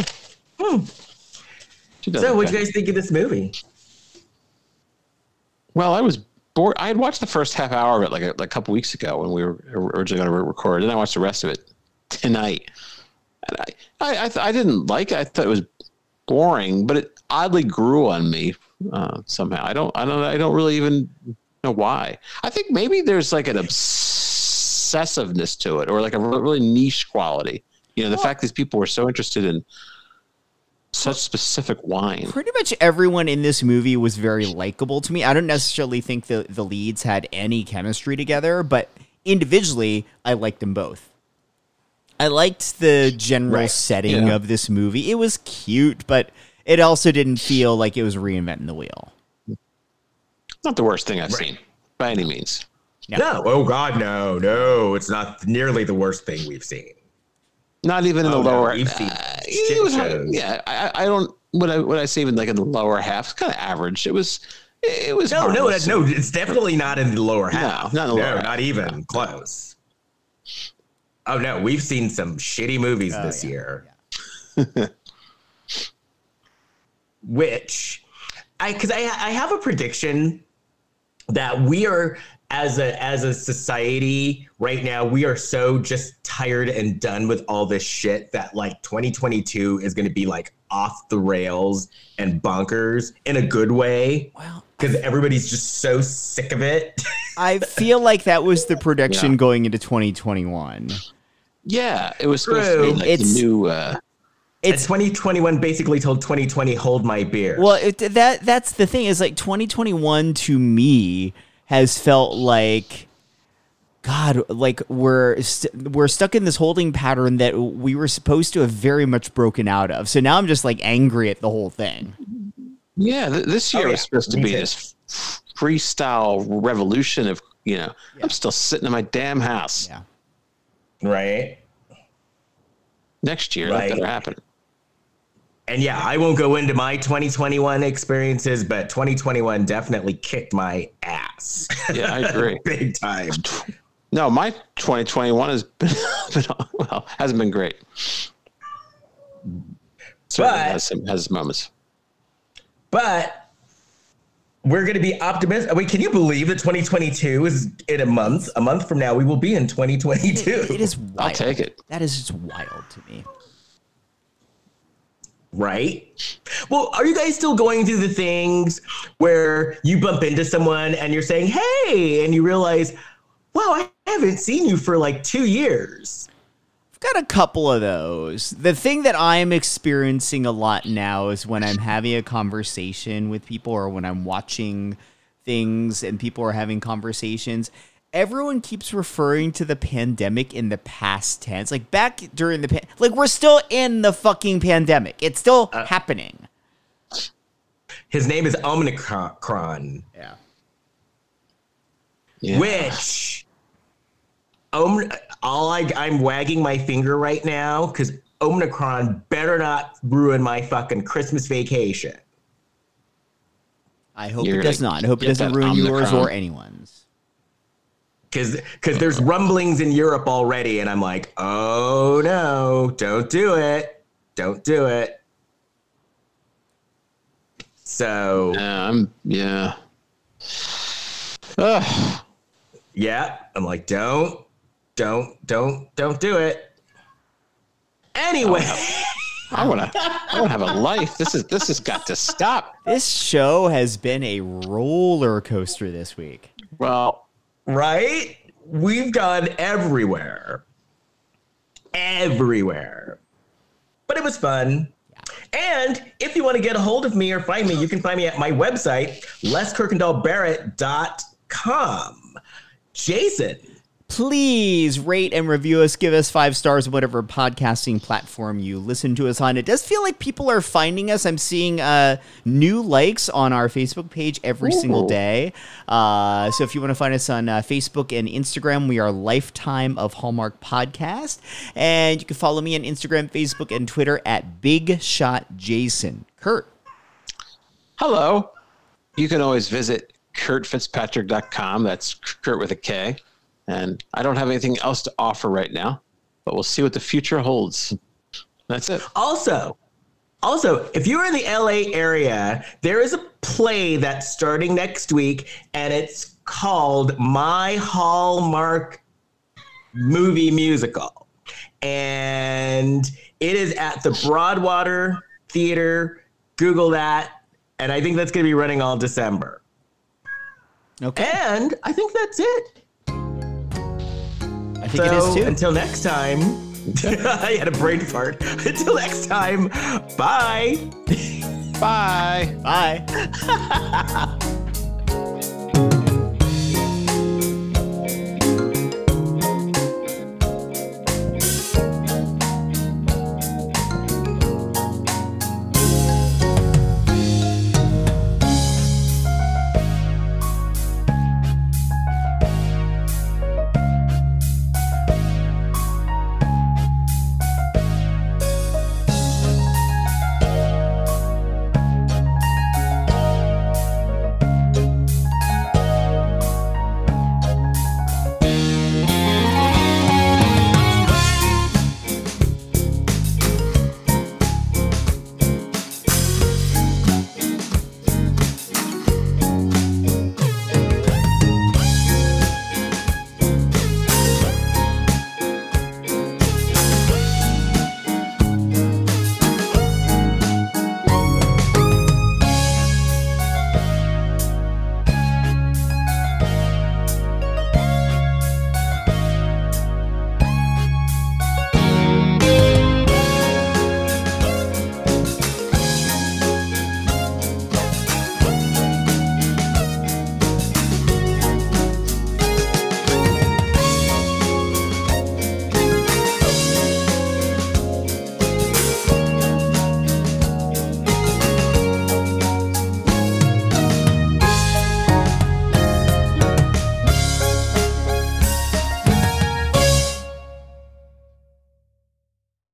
Hmm. She does So, what do you guys think of this movie? Well, I was bored. I had watched the first half hour of it like a, like a couple weeks ago when we were originally going to record, and I watched the rest of it tonight. And I, I, I, th- I didn't like it. I thought it was boring, but it oddly grew on me uh, somehow. I don't, I don't, I don't really even know why. I think maybe there's like an obsessiveness to it, or like a really niche quality. You know, the fact these people were so interested in such specific wine. Pretty much everyone in this movie was very likable to me. I don't necessarily think the, the leads had any chemistry together, but individually, I liked them both. I liked the general Right. setting Yeah. of this movie. It was cute, but it also didn't feel like it was reinventing the wheel. Not the worst thing I've seen by any means. Yeah. No. Oh God, no, no. It's not nearly the worst thing we've seen. Not even in Oh, the no, lower. we've uh, shit it was, shows. yeah, I, I don't. What I what I say even like in the lower half, it's kind of average. It was. It was. No, no, harmless. no. It's definitely not in the lower half. not in the lower no, half. not even close. Oh no, we've seen some shitty movies Oh, this yeah, year. *laughs* Which, I because I I have a prediction that we are as a as a society right now we are so just tired and done with all this shit that like 2022 is going to be like off the rails and bonkers in a good way Well, because everybody's just so sick of it. *laughs* I feel like that was the prediction Yeah. going into 2021. Yeah, it was supposed to be like It's- the new. Uh, And It's 2021 basically told 2020 hold my beer. well, it, that that's the thing is like 2021 to me has felt like God, like we're st- we're stuck in this holding pattern that we were supposed to have very much broken out of. So now I'm just like angry at the whole thing. yeah, th- this year Oh, yeah. was supposed to Me be too. this f- freestyle revolution of you know. I'm still sitting in my damn house. Yeah. right? Next year, Right. that better happen. And yeah, I won't go into my 2021 experiences, but 2021 definitely kicked my ass. Yeah, I agree. *laughs* Big time. No, my 2021 has *laughs* been, been well, hasn't been great. Certainly But- has some has moments. But we're going to be optimistic. Wait, can you believe that 2022 is in a month? A month from now, we will be in 2022. It is wild. *laughs* I'll take it. That is just wild to me. right? Well, are you guys still going through the things where you bump into someone and you're saying, hey, and you realize, wow, I haven't seen you for like two years? Got a couple of those. The thing that I'm experiencing a lot now is when I'm having a conversation with people or when I'm watching things and people are having conversations. Everyone keeps referring to the pandemic in the past tense. Like back during the pan- like we're still in the fucking pandemic. It's still uh, happening. His name is Omicron, Yeah. Yeah. which Om- all I, I'm wagging my finger right now because Omicron better not ruin my fucking Christmas vacation. I hope You're it does gonna not. I hope it doesn't that ruin yours or anyone's. Cause, cause there's rumblings in Europe already, and I'm like, oh no, don't do it, don't do it. So Yeah, I'm yeah. Ugh. *sighs* yeah, I'm like, don't, don't, don't, don't do it. Anyway, I wanna I wanna have a life. This is this has got to stop. This show has been a roller coaster this week. Well, right? We've gone everywhere, everywhere, but it was fun. And if you want to get a hold of me or find me, you can find me at my website, leskirkendallbarrett.com. Jason, please rate and review us. Give us five stars whatever podcasting platform you listen to us on. It does feel like people are finding us. I'm seeing uh, new likes on our Facebook page every single day. Uh, so if you want to find us on uh, Facebook and Instagram, we are Lifetime of Hallmark Podcast. And you can follow me on Instagram, Facebook, and Twitter at Big Shot Jason. Kurt. hello. You can always visit kurtfitzpatrick.com. That's Kurt with a K. And I don't have anything else to offer right now, but we'll see what the future holds. That's it. also, also, if you're in the LA area, there is a play that's starting next week, and it's called My Hallmark Movie Musical. And it is at the Broadwater Theater. Google that. And I think that's going to be running all December. Okay. And I think that's it. I think it is So too. until next time, *laughs* I had a brain fart. *laughs* Until next time, bye. Bye. Bye. *laughs*